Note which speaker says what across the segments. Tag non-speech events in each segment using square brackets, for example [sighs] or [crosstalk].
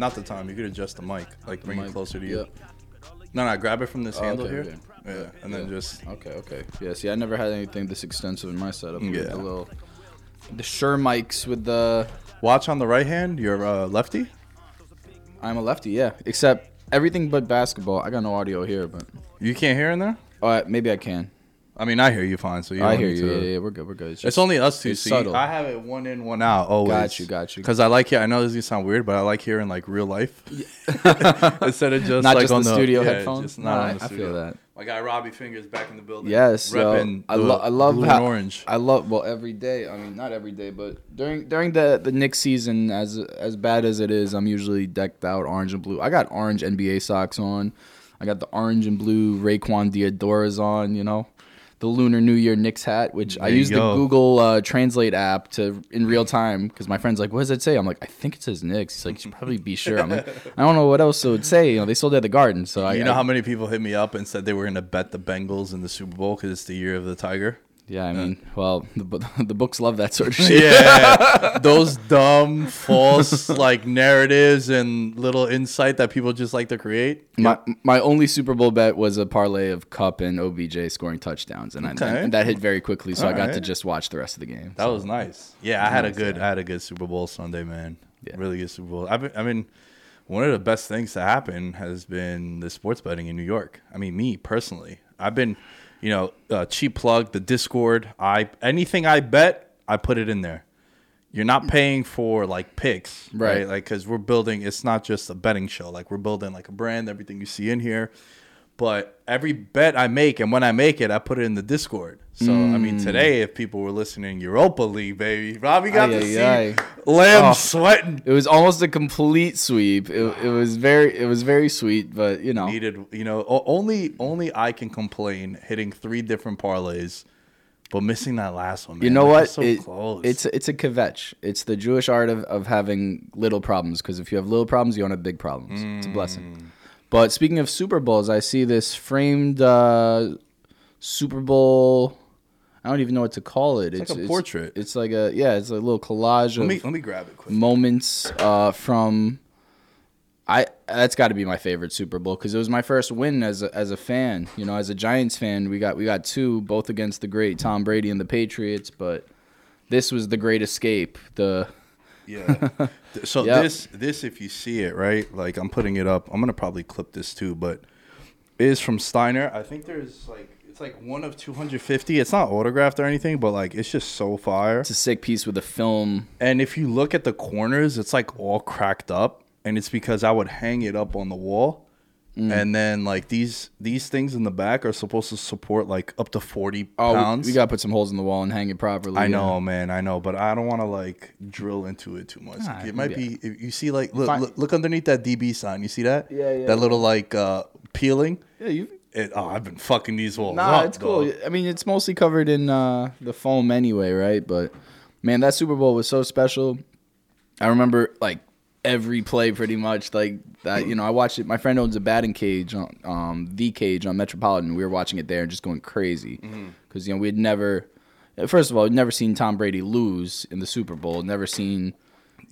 Speaker 1: Not the time. You could adjust the mic, like bring it closer to you.
Speaker 2: yep.
Speaker 1: No, no, grab it from this
Speaker 2: Oh,
Speaker 1: handle
Speaker 2: okay,
Speaker 1: here.
Speaker 2: okay.
Speaker 1: Yeah, and then
Speaker 2: Yeah.
Speaker 1: just
Speaker 2: Okay, okay. Yeah, see, I never had anything this extensive in my setup.
Speaker 1: Yeah.
Speaker 2: The little, the Shure mics with the.
Speaker 1: watch on the right hand. You're uh, lefty.
Speaker 2: I'm a lefty, yeah. Except everything but basketball. I got no audio here, but.
Speaker 1: You can't hear in there.
Speaker 2: Uh, maybe I can.
Speaker 1: I mean, I hear you fine. So you
Speaker 2: I
Speaker 1: don't
Speaker 2: hear
Speaker 1: need
Speaker 2: you.
Speaker 1: to-
Speaker 2: Yeah, yeah, we're good. We're good.
Speaker 1: It's
Speaker 2: just-
Speaker 1: only us two.
Speaker 2: it's
Speaker 1: See,
Speaker 2: subtle.
Speaker 1: I have it one in, one out. Always.
Speaker 2: Got you, got you.
Speaker 1: Because I like it. I know this is gonna sound weird, but I like hearing like real life [laughs] instead of just
Speaker 2: not
Speaker 1: like
Speaker 2: just
Speaker 1: on
Speaker 2: the studio
Speaker 1: yeah,
Speaker 2: headphones.
Speaker 1: Just not
Speaker 2: No,
Speaker 1: on
Speaker 2: I,
Speaker 1: the
Speaker 2: I
Speaker 1: studio.
Speaker 2: feel that.
Speaker 1: My guy Robbie Fingers back in the building.
Speaker 2: Yes,
Speaker 1: repping
Speaker 2: I, lo- I love
Speaker 1: blue
Speaker 2: how
Speaker 1: and orange.
Speaker 2: I love well every day. I mean, not every day, but during during the the Knicks season, as as bad as it is, I'm usually decked out orange and blue. I got orange NBA socks on. I got the orange and blue Raekwon Diadoras on. You know, the Lunar New Year Knicks hat, which I
Speaker 1: There you
Speaker 2: use the. Google uh, Translate app to in real time because my friend's like, "What does it say?" I'm like, "I think it says Knicks." He's like, "You should probably be sure." I'm like, [laughs] "I don't know what else it would say." You know, they sold it at the Garden, so I
Speaker 1: You know
Speaker 2: I-
Speaker 1: how many people hit me up and said they were going to bet the Bengals in the Super Bowl because it's the year of the Tiger?
Speaker 2: Yeah, I uh. mean, well, [laughs] the, the books love that sort of shit.
Speaker 1: Yeah, [laughs] those dumb, false like narratives and little insight that people just like to create.
Speaker 2: My my only Super Bowl bet was a parlay of Kupp and OBJ scoring touchdowns, and, I,
Speaker 1: Okay.
Speaker 2: and that hit very quickly, so I got to
Speaker 1: Alright.
Speaker 2: just watch the rest of the game.
Speaker 1: That was nice. Yeah, I had a good,
Speaker 2: yeah.
Speaker 1: I had a good Super Bowl Sunday, man.
Speaker 2: Yeah.
Speaker 1: Really good Super Bowl. I've been, I mean, one of the best things to happen has been the sports betting in New York. I mean, me personally, I've been, you know, uh, cheap plug the Discord. I anything I bet, I put it in there. You're not paying for like picks, right?
Speaker 2: Right.
Speaker 1: Like, cause we're building. It's not just a betting show. Like, we're building like a brand. Everything you see in here. But every bet I make, and when I make it, I put it in the Discord. So I mean,
Speaker 2: Mm.
Speaker 1: today, if people were listening, Europa League, baby, Robbie got
Speaker 2: Ay,
Speaker 1: to see
Speaker 2: ay.
Speaker 1: Lamb
Speaker 2: Oh.
Speaker 1: sweating.
Speaker 2: It was almost a complete sweep. It, it was very it was very sweet, but you know,
Speaker 1: Needed, you know, only only I can complain hitting three different parlays, but missing that last one. Man.
Speaker 2: you know what?
Speaker 1: it's So
Speaker 2: It-
Speaker 1: close.
Speaker 2: It's it's a kvetch. It's the Jewish art of, of having little problems. Because if you have little problems, you don't have big problems. It's a blessing.
Speaker 1: Mm.
Speaker 2: But speaking of Super Bowls, I see this framed uh, Super Bowl. I don't even know what to call it.
Speaker 1: It's like a portrait.
Speaker 2: It's like a yeah. It's a little collage
Speaker 1: let
Speaker 2: of
Speaker 1: me let me grab it quick.
Speaker 2: moments uh, from. I that's got to be my favorite Super Bowl because it was my first win as a, as a fan. You know, as a Giants fan, we got we got two, both against the great Tom Brady and the Patriots. But this was the great escape. The
Speaker 1: Yeah. [laughs] So
Speaker 2: Yep.
Speaker 1: this this if you see it right, like I'm putting it up. I'm gonna probably clip this too, but it is from Steiner. I think there's like it's like one of 250. It's not autographed or anything, but like it's just so fire.
Speaker 2: it's a sick piece with a film.
Speaker 1: And if you look at the corners, it's like all cracked up, and it's because I would hang it up on the wall.
Speaker 2: Mm.
Speaker 1: And then like these these things in the back are supposed to support like up to 40
Speaker 2: Oh,
Speaker 1: pounds.
Speaker 2: we, we got to put some holes in the wall and hang it properly.
Speaker 1: I
Speaker 2: yeah.
Speaker 1: know, man. I know, but I don't want to like drill into it too much.
Speaker 2: Nah,
Speaker 1: it might be. If you see, like, look, look, look underneath that DB sign. You see that?
Speaker 2: Yeah, yeah,
Speaker 1: That little like uh, peeling.
Speaker 2: Yeah, you.
Speaker 1: It, oh, I've been fucking these walls.
Speaker 2: Nah,
Speaker 1: up,
Speaker 2: it's cool.
Speaker 1: dog.
Speaker 2: I mean, it's mostly covered in uh, the foam anyway, right? But man, that Super Bowl was so special. I remember like every play pretty much. Like that, you know, I watched it. My friend owns a batting cage on um, the cage on Metropolitan. We were watching it there and just going crazy because you know we had never. First of all, we'd never seen Tom Brady lose in the Super Bowl. Never seen.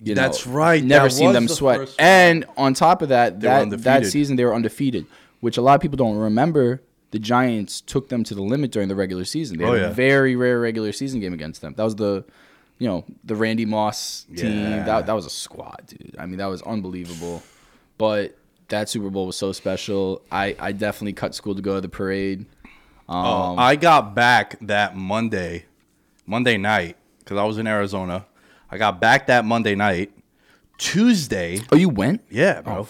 Speaker 2: You know,
Speaker 1: That's right.
Speaker 2: Never seen them
Speaker 1: the
Speaker 2: sweat. And on top of that, that that season they were undefeated, which a lot of people don't remember. The Giants took them to the limit during the regular season. They oh, had
Speaker 1: Oh,
Speaker 2: a
Speaker 1: yeah.
Speaker 2: very rare regular season game against them. That was the, you know, the Randy Moss team.
Speaker 1: Yeah.
Speaker 2: That that was a squad, dude. I mean, that was unbelievable. But that Super Bowl was so special. I I definitely cut school to go to the parade.
Speaker 1: Oh, um, I got back that Monday, Monday night, because I was in Arizona. I got back that Monday night. Tuesday,
Speaker 2: Oh, you went
Speaker 1: yeah, bro. Oh.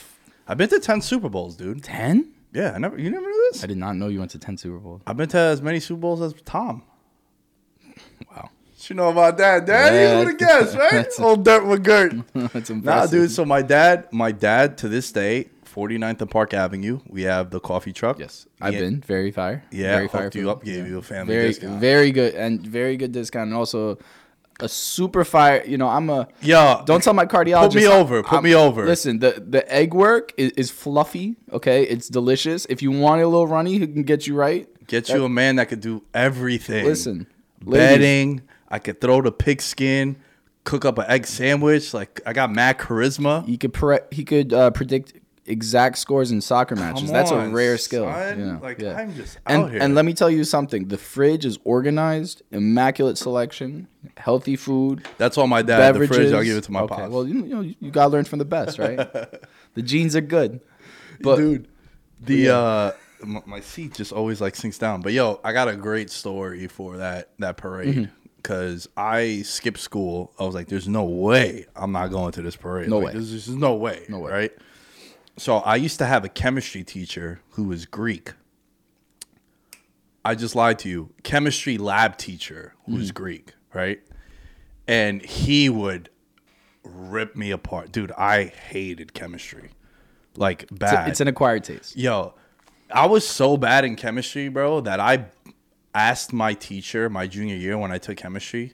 Speaker 1: I've been to ten Super Bowls, dude.
Speaker 2: ten?
Speaker 1: Yeah, I never. You never knew this?
Speaker 2: I did not know you went to ten Super Bowls.
Speaker 1: I've been to as many Super Bowls as Tom. [laughs]
Speaker 2: Wow,
Speaker 1: What you know about that, Dad?
Speaker 2: Yeah,
Speaker 1: you would have guessed, right? [laughs]
Speaker 2: that's-
Speaker 1: Old Dirt McGirt.
Speaker 2: that's
Speaker 1: Nah, dude. So my dad, my dad to this day, 49th and Park Avenue, we have the coffee truck.
Speaker 2: Yes, I've
Speaker 1: Yeah.
Speaker 2: been very fire.
Speaker 1: Yeah,
Speaker 2: very
Speaker 1: hooked you up, gave you a family
Speaker 2: very,
Speaker 1: discount.
Speaker 2: very good and very good discount, and also a super fire. You know, I'm a
Speaker 1: Yo,
Speaker 2: don't tell my cardiologist.
Speaker 1: Put me over. Put
Speaker 2: I'm-
Speaker 1: me over.
Speaker 2: Listen, the the egg work is, is fluffy. Okay, it's delicious. If you want it a little runny, who can get you right?
Speaker 1: Get you a man that could do everything.
Speaker 2: Listen, ladies,
Speaker 1: bedding. I could throw the pigskin, cook up an egg sandwich. Like I got mad charisma.
Speaker 2: he could pre- he could uh, predict exact scores in soccer matches.
Speaker 1: Come
Speaker 2: That's a rare skill.
Speaker 1: son.
Speaker 2: you know,
Speaker 1: Like,
Speaker 2: yeah.
Speaker 1: I'm just
Speaker 2: and,
Speaker 1: out here.
Speaker 2: And let me tell you something: the fridge is organized, immaculate selection, healthy food.
Speaker 1: That's all my dad. The fridge. I'll give it to my
Speaker 2: okay,
Speaker 1: pops.
Speaker 2: Well, you, you know, you gotta learn from the best, right? [laughs] the genes are good, but
Speaker 1: dude. The uh, my seat just always like sinks down. But yo, I got a great story for that that parade
Speaker 2: Mm-hmm.
Speaker 1: because I skipped school. I was like, "There's no way I'm not going to this parade.
Speaker 2: No
Speaker 1: Like,
Speaker 2: way.
Speaker 1: There's just no way.
Speaker 2: No way.
Speaker 1: Right." So I used to have a chemistry teacher who was Greek. I just lied to you. Chemistry lab teacher who was hmm. Greek, right? And he would rip me apart, dude. I hated chemistry, like
Speaker 2: it's,
Speaker 1: bad.
Speaker 2: a- it's an acquired taste.
Speaker 1: Yo, I was so bad in chemistry, bro, that I asked my teacher my junior year when I took chemistry.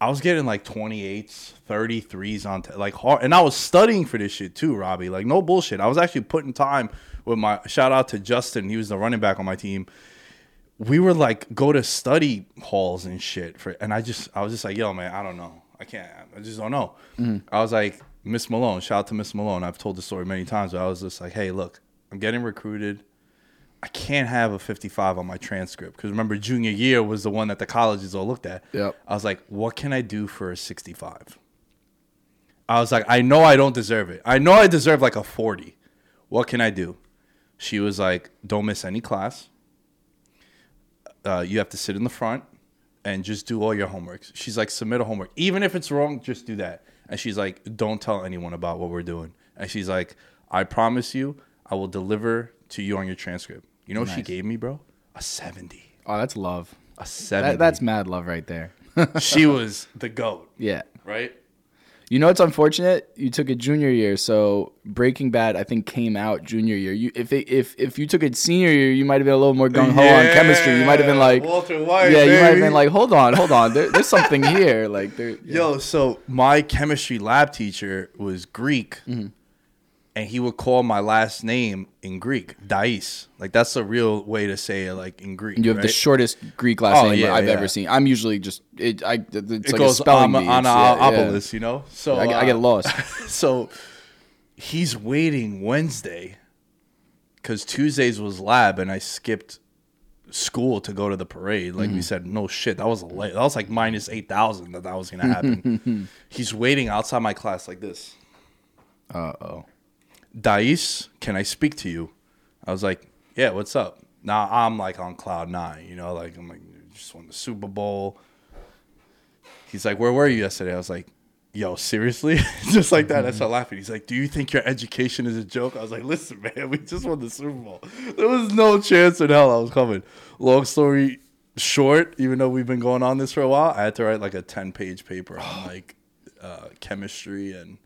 Speaker 1: I was getting like 28s, 33s on t- like hard, and I was studying for this shit too, Robbie. Like no bullshit. I was actually putting time with my shout out to Justin. He was the running back on my team. We were like go to study halls and shit for, and I just I was just like, yo, man, I don't know. I can't. I just don't know. Mm-hmm. I was like, Miss Malone. Shout out to Miss Malone. I've told the story many times. But I was just like, hey, look, I'm getting recruited. I can't have a 55 on my transcript because remember junior year was the one that the colleges all looked at.
Speaker 2: Yep.
Speaker 1: I was like, what can I do for a 65? I was like, I know I don't deserve it. I know I deserve like a 40. What can I do? She was like, don't miss any class. Uh, you have to sit in the front and just do all your homeworks. She's like, submit a homework. Even if it's wrong, just do that. And she's like, don't tell anyone about what we're doing. And she's like, I promise you, I will deliver to you on your transcript. You know what she
Speaker 2: Nice.
Speaker 1: gave me, bro? A 70.
Speaker 2: Oh, that's love.
Speaker 1: A 70.
Speaker 2: That, that's mad love right there. [laughs]
Speaker 1: she was the GOAT,
Speaker 2: yeah.
Speaker 1: right?
Speaker 2: You know it's unfortunate. You took a junior year, so Breaking Bad I think came out junior year. You if it, if if you took it senior year, you might have been a little more gung ho on chemistry. You might have been like,
Speaker 1: Walter White.
Speaker 2: yeah, you might have
Speaker 1: baby.
Speaker 2: been like, hold on, hold on, there, there's something here. Like there, [laughs]
Speaker 1: Yo, so my chemistry lab teacher was Greek,
Speaker 2: Mm-hmm.
Speaker 1: And he would call my last name in Greek, Dais. Like that's the real way to say it, like in Greek.
Speaker 2: you have the shortest Greek last
Speaker 1: Oh,
Speaker 2: name
Speaker 1: yeah,
Speaker 2: I've
Speaker 1: yeah.
Speaker 2: ever seen. I'm usually just it. I it's
Speaker 1: It
Speaker 2: like a
Speaker 1: goes
Speaker 2: spelling
Speaker 1: on on
Speaker 2: yeah, yeah.
Speaker 1: You know. So
Speaker 2: I, get- I get
Speaker 1: uh,
Speaker 2: lost. [laughs]
Speaker 1: so he's waiting Wednesday because Tuesdays was lab, and I skipped school to go to the parade. Like
Speaker 2: Mm-hmm.
Speaker 1: we said, no shit, that was a late. That was like minus eight thousand that that was gonna happen. [laughs] he's waiting outside my class like this.
Speaker 2: Uh oh.
Speaker 1: Dais, can I speak to you? I was like, yeah, what's up? Now I'm like on cloud nine, you know, like I'm like just won the Super Bowl. He's like, where were you yesterday? I was like, yo, seriously? [laughs] just like that. I started laughing. He's like, do you think your education is a joke? I was like, listen, man, we just won the Super Bowl. There was no chance in hell I was coming. Long story short, even though we've been going on this for a while, I had to write like a 10 page paper on [gasps] like uh, chemistry and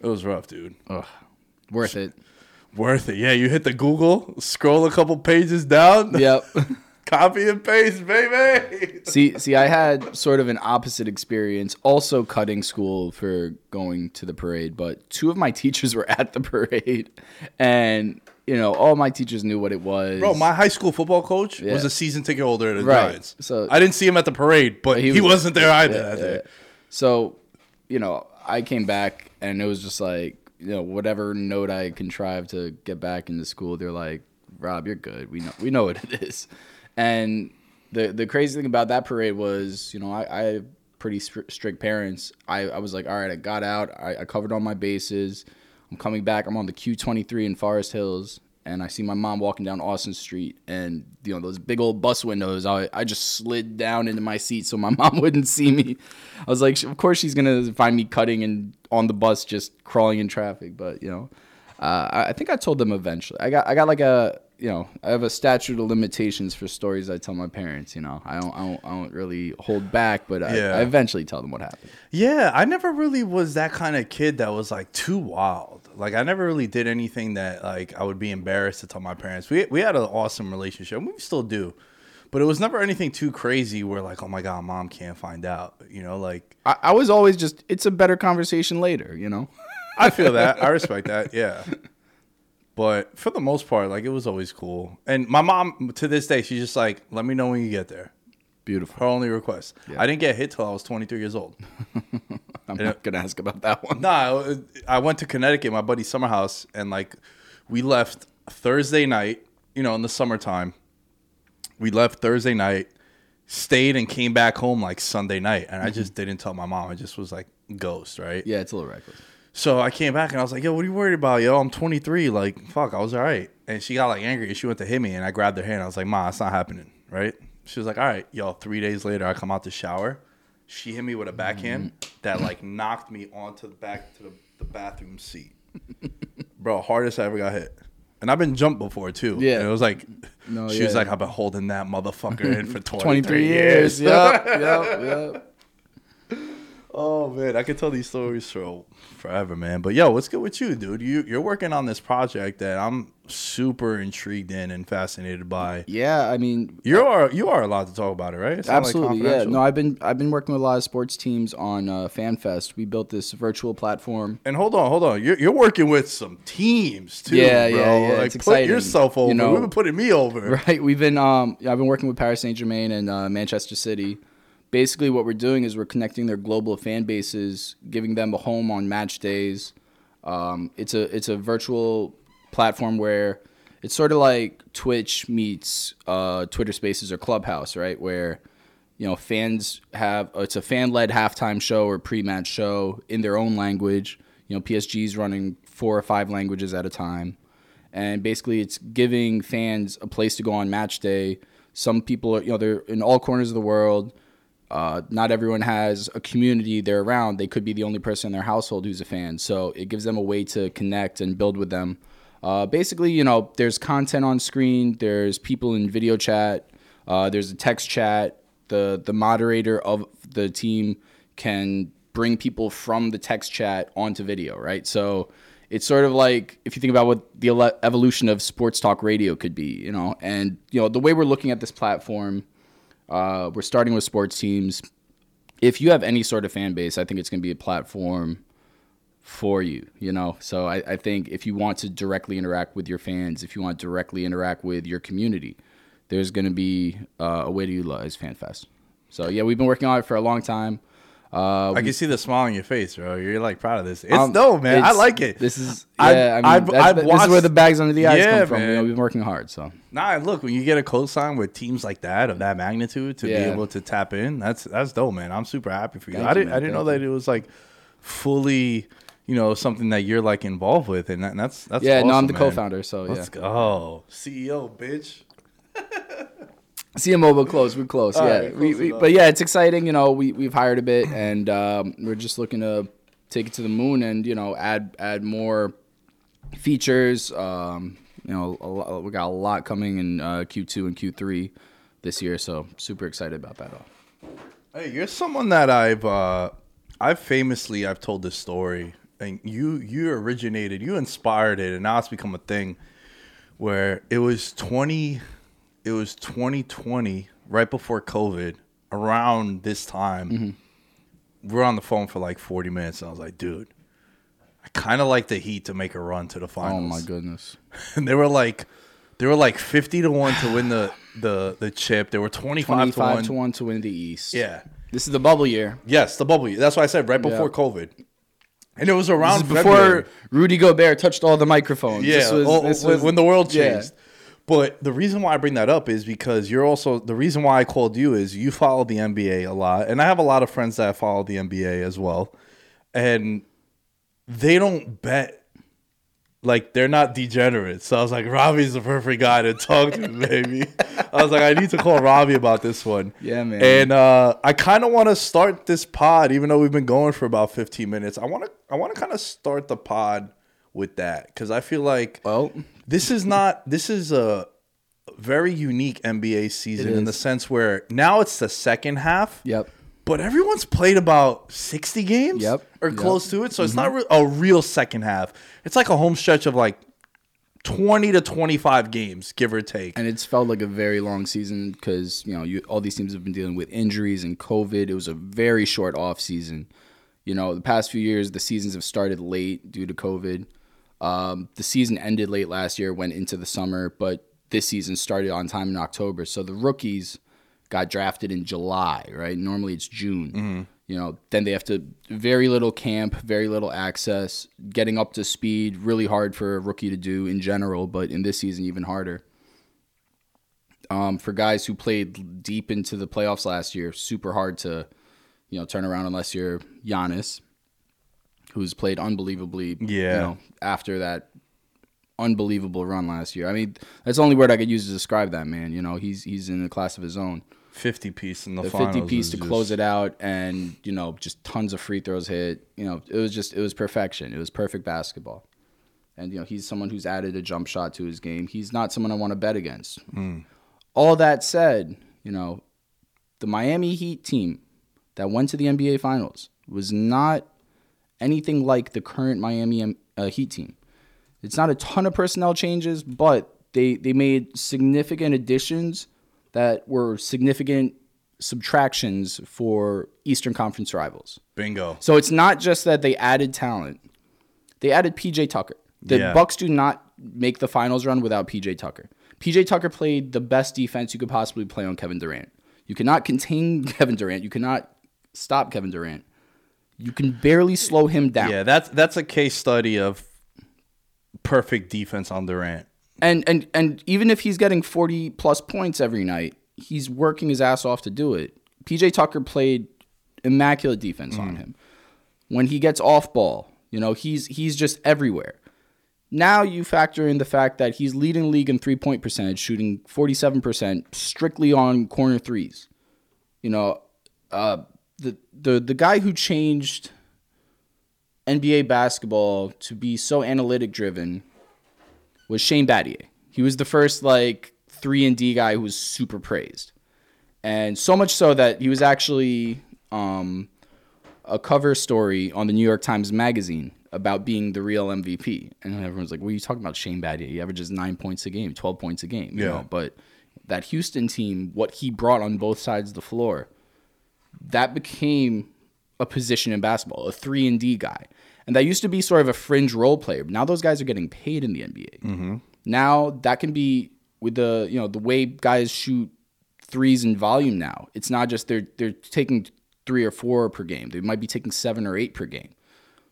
Speaker 1: it was rough, dude.
Speaker 2: Ugh. Worth it.
Speaker 1: Worth it. Yeah, you hit the Google, scroll a couple pages down,
Speaker 2: Yep. [laughs]
Speaker 1: copy and paste, baby.
Speaker 2: see, see, I had sort of an opposite experience, also cutting school for going to the parade. But two of my [laughs] teachers were at the parade, and you know, all my teachers knew what it was.
Speaker 1: Bro, my high school football coach
Speaker 2: Yeah.
Speaker 1: was a season ticket holder at the
Speaker 2: Right.
Speaker 1: Giants.
Speaker 2: So-
Speaker 1: I didn't see him at the parade, but he,
Speaker 2: he was-
Speaker 1: wasn't there either
Speaker 2: Yeah, yeah. So, you know, I came back and it was just like, you know, whatever note I contrived to get back into school, they're like, Rob, you're good. We know we know what it is. And the the crazy thing about that parade was, you know, I, I pretty strict parents. I, I was like, all right, I got out. I, I covered all my bases. I'm coming back. I'm on the Q23 in Forest Hills. And I see my mom walking down Austin Street, and you know those big old bus windows. I, I just slid down into my seat so my [laughs] mom wouldn't see me. I was like, of course she's gonna find me cutting and on the bus, just crawling in traffic. But you know, uh, I, think I told them eventually. I got I got like a you know I have a statute of limitations for stories I tell my parents. You know, I don't I don't, I don't really hold back, but I,
Speaker 1: Yeah.
Speaker 2: I eventually tell them what happened.
Speaker 1: Yeah, I never really was that kind of kid that was like too wild. Like I never really did anything that like I would be embarrassed to tell my parents. We we had an awesome relationship. We still do. But it was never anything too crazy where like, oh my god, mom can't find out. You know, like
Speaker 2: I, I was always just it's a better conversation later. You know.
Speaker 1: I feel that. [laughs] I respect that. Yeah. But for the most part, like it was always cool. And my mom to this day, she's just like, let me know when you get there.
Speaker 2: Beautiful.
Speaker 1: Her only request. I didn't get hit till I was 23 years old. [laughs]
Speaker 2: I'm not gonna ask about that one.
Speaker 1: Nah, I went to Connecticut, my buddy's summer house, and like we left Thursday night, you know, in the summertime. We left Thursday night, stayed and came back home like Sunday night. And I mm-hmm. just didn't tell my mom. I just was like ghost, right?
Speaker 2: Yeah, it's a little reckless.
Speaker 1: So I came back and I was like, yo, what are you worried about? Yo, I'm 23. Like, fuck, I was all right. And she got like angry and she went to hit me and I grabbed her hand. I was like, ma, it's not happening, right? She was like, all right, yo, three days later, I come out to shower. She hit me with a backhand that like knocked me onto the back to the, the bathroom seat. [laughs] Bro, hardest I ever got hit. And I've been jumped before too.
Speaker 2: Yeah.
Speaker 1: And it was like,
Speaker 2: No,
Speaker 1: she was
Speaker 2: yeah.
Speaker 1: like, I've been holding that motherfucker in for [laughs] 23,
Speaker 2: 23
Speaker 1: years.
Speaker 2: years. yep, yep, yep.
Speaker 1: Oh man, I could tell these stories for forever, man. But yo, what's good with you, dude? You you're working on this project that I'm super intrigued in and fascinated by.
Speaker 2: Yeah, I mean,
Speaker 1: You are you are allowed to talk about it, right? It's not, like,
Speaker 2: absolutely. yeah. No, I've been I've been working with a lot of sports teams on uh, FanFest. We built this virtual platform.
Speaker 1: and hold on, hold on. You're, you're working with some teams too,
Speaker 2: Yeah,
Speaker 1: bro.
Speaker 2: yeah, yeah,
Speaker 1: Like
Speaker 2: it's
Speaker 1: put
Speaker 2: exciting.
Speaker 1: yourself over.
Speaker 2: You know-
Speaker 1: We've been putting me over. [laughs]
Speaker 2: Right. We've been um yeah, I've been working with Paris Saint Germain and uh, Manchester City. Basically, what we're doing is we're connecting their global fan bases, giving them a home on match days. Um, it's a it's a virtual platform where it's sort of like Twitch meets uh, Twitter Spaces or Clubhouse, right? Where you know fans have it's a fan led halftime show or pre match show in their own language. You know, PSG's running four or five languages at a time and basically it's giving fans a place to go on match day. Some people are, you know, they're in all corners of the world. Uh, not everyone has a community they're around. They could be the only person in their household who's a fan. So it gives them a way to connect and build with them. Uh, basically, you know, there's content on screen. There's people in video chat. Uh, there's a text chat. The the moderator of the team can bring people from the text chat onto video, right? So it's sort of like if you think about what the evolution of sports talk radio could be, you know, and you know the way we're looking at this platform, uh, we're starting with sports teams. If you have any sort of fan base, I think it's going to be a platform for you, you know. So I, I think if you want to directly interact with your fans, if you want to directly interact with your community, there's going to be uh, a way to utilize FanFest. So yeah, we've been working on it for a long time. Uh,
Speaker 1: I can see the smile on your face, bro. You're like proud of this. It's
Speaker 2: um,
Speaker 1: dope, man. I like it.
Speaker 2: This is
Speaker 1: I've-
Speaker 2: yeah. I mean,
Speaker 1: I've- I've
Speaker 2: this is where the bags under the eyes
Speaker 1: Yeah,
Speaker 2: come from. You know, we've been working hard. So
Speaker 1: Nah, look, when you get a cosign with teams like that of that magnitude to be able to tap in, that's that's dope, man. I'm super happy for you.
Speaker 2: Thank
Speaker 1: I
Speaker 2: you,
Speaker 1: didn't
Speaker 2: man.
Speaker 1: I didn't know
Speaker 2: Thank
Speaker 1: that it was like fully, you know, something that you're like involved with, and, that, and that's that's
Speaker 2: yeah, no, I'm the
Speaker 1: man.
Speaker 2: co-founder. So yeah,
Speaker 1: Let's go, CEO, bitch.
Speaker 2: CMO, but close. We're close.
Speaker 1: All
Speaker 2: yeah,
Speaker 1: right,
Speaker 2: we,
Speaker 1: close
Speaker 2: we,
Speaker 1: enough.
Speaker 2: but yeah, it's exciting. You know, we we've hired a bit, and um, we're just looking to take it to the moon, and you know, add add more features. Um, you know, a lot, we got a lot coming in uh, Q2 and Q3 this year, so super excited about that all.
Speaker 1: Hey, you're someone that I've uh I've famously I've told this story and you you originated, you inspired it, and now it's become a thing where it was twenty, it was twenty twenty, right before COVID, around this time.
Speaker 2: Mm-hmm.
Speaker 1: we're on the phone for like forty minutes, and I was like, dude. I kind of like the Heat to make a run to the finals.
Speaker 2: Oh my goodness. [laughs]
Speaker 1: And they were like, they were like fifty to one to win the [sighs] the the chip. They were twenty five to one.
Speaker 2: to one to win the East.
Speaker 1: Yeah.
Speaker 2: This is the bubble year.
Speaker 1: Yes, the bubble. That's why I said right before
Speaker 2: Yeah.
Speaker 1: COVID. And it was around
Speaker 2: before. Rudy Gobert touched all the microphones.
Speaker 1: Yeah,
Speaker 2: This was- this
Speaker 1: when,
Speaker 2: was-
Speaker 1: when the world
Speaker 2: yeah.
Speaker 1: But the reason why I bring that up is because you're also the reason why I called you is you follow the NBA a lot, and I have a lot of friends that follow the NBA as well, and they don't bet. Like they're not degenerates, so I was like, Robbie's the perfect guy to talk to, [laughs] baby. I was like, I need to call Robbie about this one.
Speaker 2: Yeah, man.
Speaker 1: And uh, I kind of want to start this pod, even though we've been going for about 15 minutes. I want to, I want to kind of start the pod with that because I feel like
Speaker 2: Well,
Speaker 1: this is not this is a very unique NBA season in the sense where now it's the second half.
Speaker 2: Yep.
Speaker 1: But everyone's played about 60 games
Speaker 2: Yep,
Speaker 1: or
Speaker 2: yep.
Speaker 1: close to it. So it's not mm-hmm. re- a real second half. It's like a home stretch of like 20 to 25 games, give or take.
Speaker 2: and it's felt like a very long season because you know you, all these teams have been dealing with injuries and COVID. It was a very short off season. You know, the past few years, the seasons have started late due to COVID. Um, the season ended late last year, went into the summer, but this season started on time in October. So the rookies got drafted in July, right? Normally it's June. You know, then they have to very little camp, very little access, getting up to speed, really hard for a rookie to do in general, but in this season even harder. Um, for guys who played deep into the playoffs last year, super hard to, you know, turn around unless you're Giannis, who's played unbelievably.
Speaker 1: Yeah.
Speaker 2: You know, after that unbelievable run last year. I mean, that's the only word I could use to describe that man. You know, he's he's in a class of his own.
Speaker 1: 50 piece in the,
Speaker 2: The. 50 piece to
Speaker 1: just-
Speaker 2: close it out, and you know, just tons of free throws hit. You know, it was just it was perfection. It was perfect basketball. And you know, he's someone who's added a jump shot to his game. He's not someone I want to bet against. Mm. All that said, you know, the Miami Heat team that went to the NBA Finals was not anything like the current Miami um, uh, Heat team. It's not a ton of personnel changes, but they they made significant additions that were significant subtractions for Eastern Conference rivals.
Speaker 1: Bingo.
Speaker 2: So it's not just that they added talent; they added PJ Tucker. The
Speaker 1: Yeah.
Speaker 2: Bucks do not make the finals run without PJ Tucker. PJ Tucker played the best defense you could possibly play on Kevin Durant. You cannot contain [laughs] Kevin Durant. You cannot stop Kevin Durant. You can barely slow him down.
Speaker 1: Yeah, that's that's a case study of perfect defense on Durant.
Speaker 2: And and and even if he's getting 40 plus points every night, he's working his ass off to do it. PJ Tucker played immaculate defense on him. When he gets off ball, you know, he's he's just everywhere. Now you factor in the fact that he's leading the league in three-point percentage, shooting 47% strictly on corner threes. You know, uh, the the the guy who changed NBA basketball to be so analytic driven was Shane Battier. He was the first like three and D guy who was super praised, and so much so that he was actually um, a cover story on the New York Times Magazine about being the real MVP. And everyone's like, "What are you talking about, Shane Battier? He averages nine points a game, twelve points a game." You
Speaker 1: Yeah.
Speaker 2: know? but that Houston team, what he brought on both sides of the floor, that became a position in basketball, a three and D guy. And that used to be sort of a fringe role player. Now those guys are getting paid in the NBA. Mm-hmm. Now that can be with the you know the way guys shoot threes in volume. Now it's not just they're they're taking three or four per game. They might be taking seven or eight per game.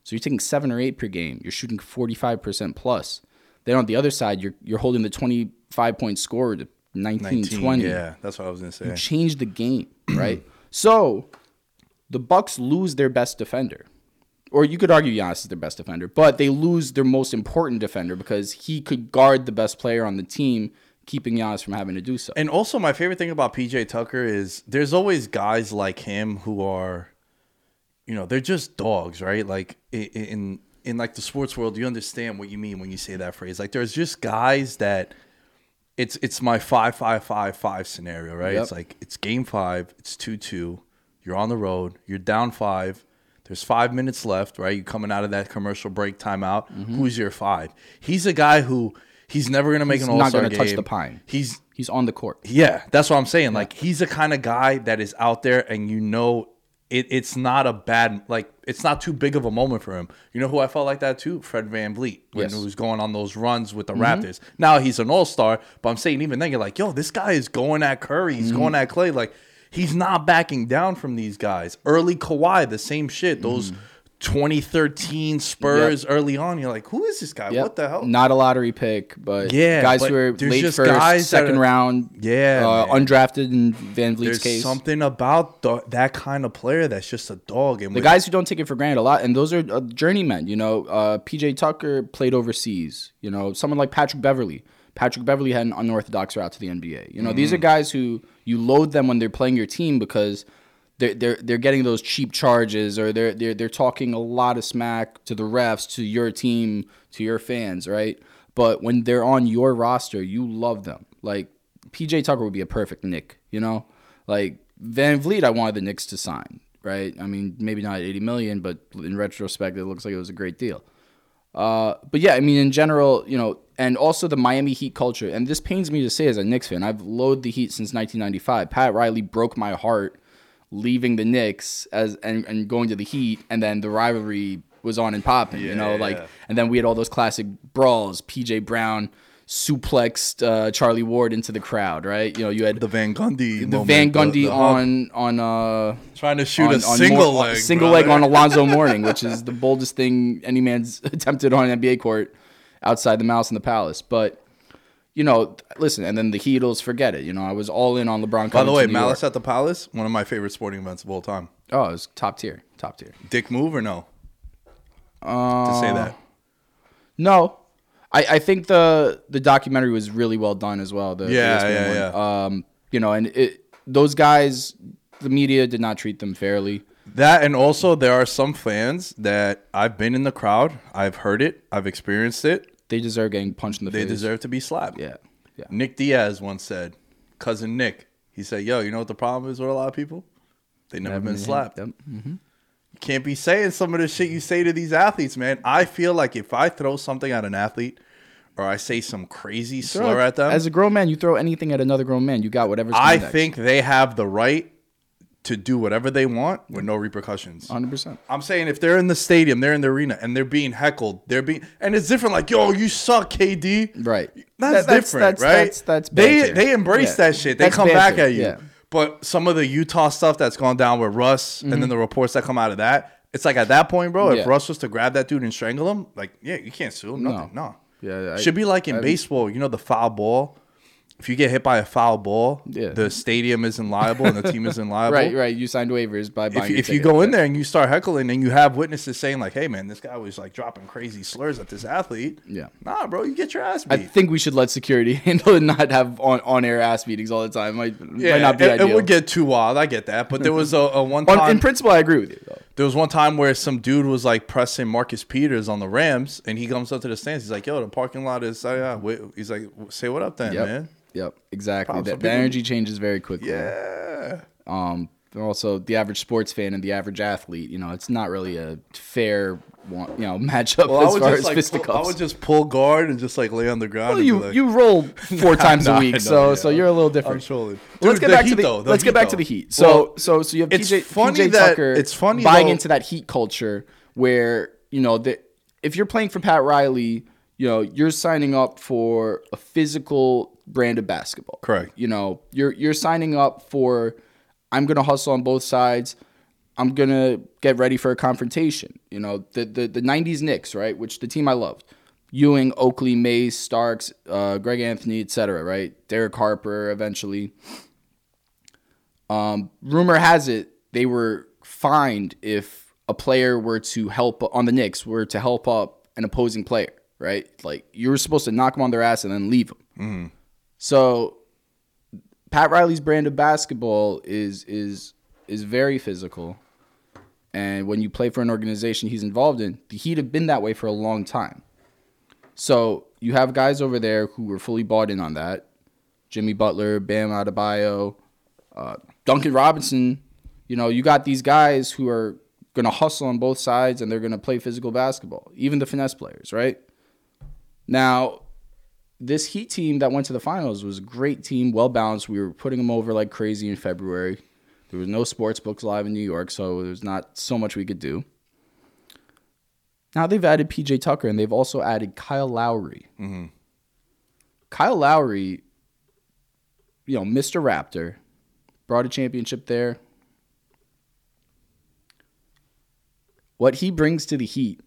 Speaker 2: So you're taking seven or eight per game. You're shooting 45 percent plus. Then on the other side, you're you're holding the 25 point score to 19,
Speaker 1: 19,
Speaker 2: 20
Speaker 1: Yeah, that's what I was gonna say.
Speaker 2: You change the game, [clears throat] right? So the Bucks lose their best defender. Or you could argue Giannis is their best defender, but they lose their most important defender because he could guard the best player on the team, keeping Giannis from having to do so.
Speaker 1: And also, my favorite thing about PJ Tucker is there's always guys like him who are, you know, they're just dogs, right? Like in in like the sports world, you understand what you mean when you say that phrase. Like there's just guys that it's it's my five five five five scenario, right?
Speaker 2: Yep.
Speaker 1: It's like it's game five, it's two two, you're on the road, you're down five. There's five minutes left, right? You coming out of that commercial break timeout. Mm-hmm. Who's your five? He's a guy who he's never gonna make
Speaker 2: He's
Speaker 1: an all star game.
Speaker 2: Not gonna touch the pine.
Speaker 1: He's
Speaker 2: He's on the court.
Speaker 1: yeah, that's what I'm saying. Like he's the kind of guy that is out there, and you know, it, it's not a bad like it's not too big of a moment for him. You know who I felt like that too? Fred VanVleet when
Speaker 2: Yes. Mm-hmm.
Speaker 1: he was going on those runs with the Raptors. Now he's an all star, but I'm saying even then you're like, yo, this guy is going at Curry, he's
Speaker 2: Mm-hmm.
Speaker 1: going at Clay, like he's not backing down from these guys. Early Kawhi, the same shit. Those 2013 Spurs early on, you're like, who is this guy?
Speaker 2: Mm-hmm. Yep.
Speaker 1: What the hell?
Speaker 2: Not a lottery pick, but
Speaker 1: Yeah,
Speaker 2: guys
Speaker 1: but
Speaker 2: who are late
Speaker 1: just
Speaker 2: first,
Speaker 1: guys
Speaker 2: second
Speaker 1: are-
Speaker 2: round,
Speaker 1: Yeah,
Speaker 2: uh, undrafted in VanVleet's
Speaker 1: There's
Speaker 2: case.
Speaker 1: something about the, that kind of player that's just a dog. And
Speaker 2: the guys who don't take it for granted a lot, and those are uh, journeymen. You know, uh, PJ Tucker played overseas. You know, someone like Patrick Beverley. Patrick Beverley had an unorthodox route to the NBA. You know, these are
Speaker 1: Mm.
Speaker 2: guys who you load them when they're playing your team because they're they're they're getting those cheap charges or they're they're they're talking a lot of smack to the refs, to your team, to your fans, right? But when they're on your roster, you love them. Like PJ Tucker would be a perfect Knick, you know? Like VanVleet, I wanted the Knicks to sign, right? I mean, maybe not 80 million, but in retrospect, it looks like it was a great deal. Uh, but yeah, I mean, in general, you know, and also the Miami Heat culture, and this pains me to say as a Knicks fan, I've loathed the Heat since 1995. Pat Riley broke my heart leaving the Knicks as and, and going to the Heat, and then the rivalry was on and popping, you know,
Speaker 1: Yeah.
Speaker 2: like, and then we had all those classic brawls. PJ Brown suplexed uh, Charlie Ward into the crowd, right? You know, you had
Speaker 1: the Van Gundy,
Speaker 2: the
Speaker 1: moment,
Speaker 2: Van Gundy
Speaker 1: the- the
Speaker 2: on on uh
Speaker 1: trying to shoot
Speaker 2: on-
Speaker 1: a single
Speaker 2: Mor-
Speaker 1: leg,
Speaker 2: single
Speaker 1: brother.
Speaker 2: leg on Alonzo [laughs] Mourning, which is the boldest thing any man's [laughs] attempted on an NBA court outside the Malice at the Palace. But you know, listen, and then the Heatles, forget it. You know, I was all in on LeBron.
Speaker 1: By the way, Malice
Speaker 2: York.
Speaker 1: at the Palace, one of my favorite sporting events of all time.
Speaker 2: Oh, it was top tier, top tier.
Speaker 1: Dick move or no? to say that.
Speaker 2: No, I, I think the the documentary was really well done as well. The, the
Speaker 1: Yeah,
Speaker 2: ESPN
Speaker 1: yeah,
Speaker 2: one. Um, you know, and it those guys, the media did not treat them fairly.
Speaker 1: That and also there are some fans that I've been in the crowd, I've heard it, I've experienced it.
Speaker 2: They deserve getting punched in the
Speaker 1: They
Speaker 2: face.
Speaker 1: They deserve to be slapped.
Speaker 2: Yeah, yeah.
Speaker 1: Nick Diaz once said, cousin Nick, he said, "Yo, you know what the problem is with a lot of people? They never, been slapped.
Speaker 2: Yep. Mm-hmm.
Speaker 1: You can't be saying some of the shit you say to these athletes, man. I feel like if I throw something at an athlete or I say some crazy slur at them,
Speaker 2: As a grown man, you throw anything at another grown man, you got whatever's coming
Speaker 1: I
Speaker 2: next.
Speaker 1: think they have the right to do whatever they want with no repercussions.
Speaker 2: 100%.
Speaker 1: I'm saying if they're in the stadium, they're in the arena, and they're being heckled, they're being, and it's different. Like, yo, you suck, KD.
Speaker 2: Right.
Speaker 1: That's
Speaker 2: That-
Speaker 1: different,
Speaker 2: that's-
Speaker 1: right?
Speaker 2: that's- that's
Speaker 1: they they embrace
Speaker 2: Yeah.
Speaker 1: that shit. They
Speaker 2: That's
Speaker 1: come back at you.
Speaker 2: yeah.
Speaker 1: But some of the Utah stuff that's gone down with Russ, and then the reports that come out of that, it's like at that point, bro. If
Speaker 2: Mm-hmm. Yeah.
Speaker 1: Russ was to grab that dude and strangle him, like, yeah, you can't sue him. Nothing. No.
Speaker 2: Yeah, I-
Speaker 1: Should be like in baseball. You know the foul ball. If you get hit by a foul ball,
Speaker 2: Yeah.
Speaker 1: the stadium isn't liable and the team isn't [laughs] liable.
Speaker 2: Right, right. You signed waivers by buying
Speaker 1: If, if you go in there and you start heckling and you have witnesses saying like, "Hey man, this guy was like dropping crazy slurs at this athlete,"
Speaker 2: Yeah.
Speaker 1: nah, bro, you get your ass beat.
Speaker 2: I think we should let security [laughs] handle and not have on, on air ass meetings all the time. Might,
Speaker 1: yeah,
Speaker 2: might not be
Speaker 1: it,
Speaker 2: ideal.
Speaker 1: it would get too wild. I get that, but there was a, a one [laughs] time.
Speaker 2: in principle, I agree with you. Though.
Speaker 1: there was one time where some dude was like pressing Marcus Peters on the Rams, and he comes up to the stands. He's like, "Yo, the parking lot is." Uh, yeah. He's like, "Say what up, then,
Speaker 2: Yep.
Speaker 1: man."
Speaker 2: Yep. Exactly. The, the energy changes very quickly.
Speaker 1: Yeah.
Speaker 2: Um. Also, the average sports fan and the average athlete. You know, it's not really a fair one. You know, [laughs] matchup
Speaker 1: Well, I
Speaker 2: as far
Speaker 1: just
Speaker 2: as
Speaker 1: like,
Speaker 2: fisticuffs.
Speaker 1: pull, I would just pull guard and just like lay on the ground.
Speaker 2: Well,
Speaker 1: and
Speaker 2: you
Speaker 1: like,
Speaker 2: you roll [laughs] four times
Speaker 1: Nah,
Speaker 2: a week,
Speaker 1: know,
Speaker 2: so
Speaker 1: yeah.
Speaker 2: so you're a little different. Well, let's get back to the
Speaker 1: though,
Speaker 2: let's
Speaker 1: Heat,
Speaker 2: get back
Speaker 1: though.
Speaker 2: to the Heat. So
Speaker 1: Well,
Speaker 2: so so you have
Speaker 1: it's
Speaker 2: PJ,
Speaker 1: funny
Speaker 2: PJ
Speaker 1: that-
Speaker 2: Tucker.
Speaker 1: it's funny,
Speaker 2: buying
Speaker 1: though-
Speaker 2: into that Heat culture where you know that if you're playing for Pat Riley, you know you're signing up for a physical brand of basketball.
Speaker 1: Correct.
Speaker 2: You know you're you're signing up for I'm gonna hustle on both sides. I'm gonna get ready for a confrontation. You know the the the '90s Knicks, right? Which the team I loved. Ewing, Oakley, Mays, Starks, uh, Greg Anthony, etc. Right? Derek Harper, eventually. Um, rumor has it they were fined if a player were to help on the Knicks were to help up an opposing player. Right? Like you were supposed to knock them on their ass and then leave them. So Pat Riley's brand of basketball is is is very physical. And when you play for an organization he's involved in, the Heat have been that way for a long time. So you have guys over there who were fully bought in on that. Jimmy Butler, Bam Adebayo, uh, Duncan Robinson. You know, you got these guys who are going to hustle on both sides and they're going to play physical basketball, even the finesse players, right? Now, this Heat team that went to the finals was a great team, well balanced. We were putting them over like crazy in February. There was no sports books live in New York, so there's not so much we could do. Now they've added PJ Tucker and they've also added Kyle Lowry. Mm-hmm. Kyle Lowry, you know, Mr. Raptor, brought a championship there. What he brings to the Heat,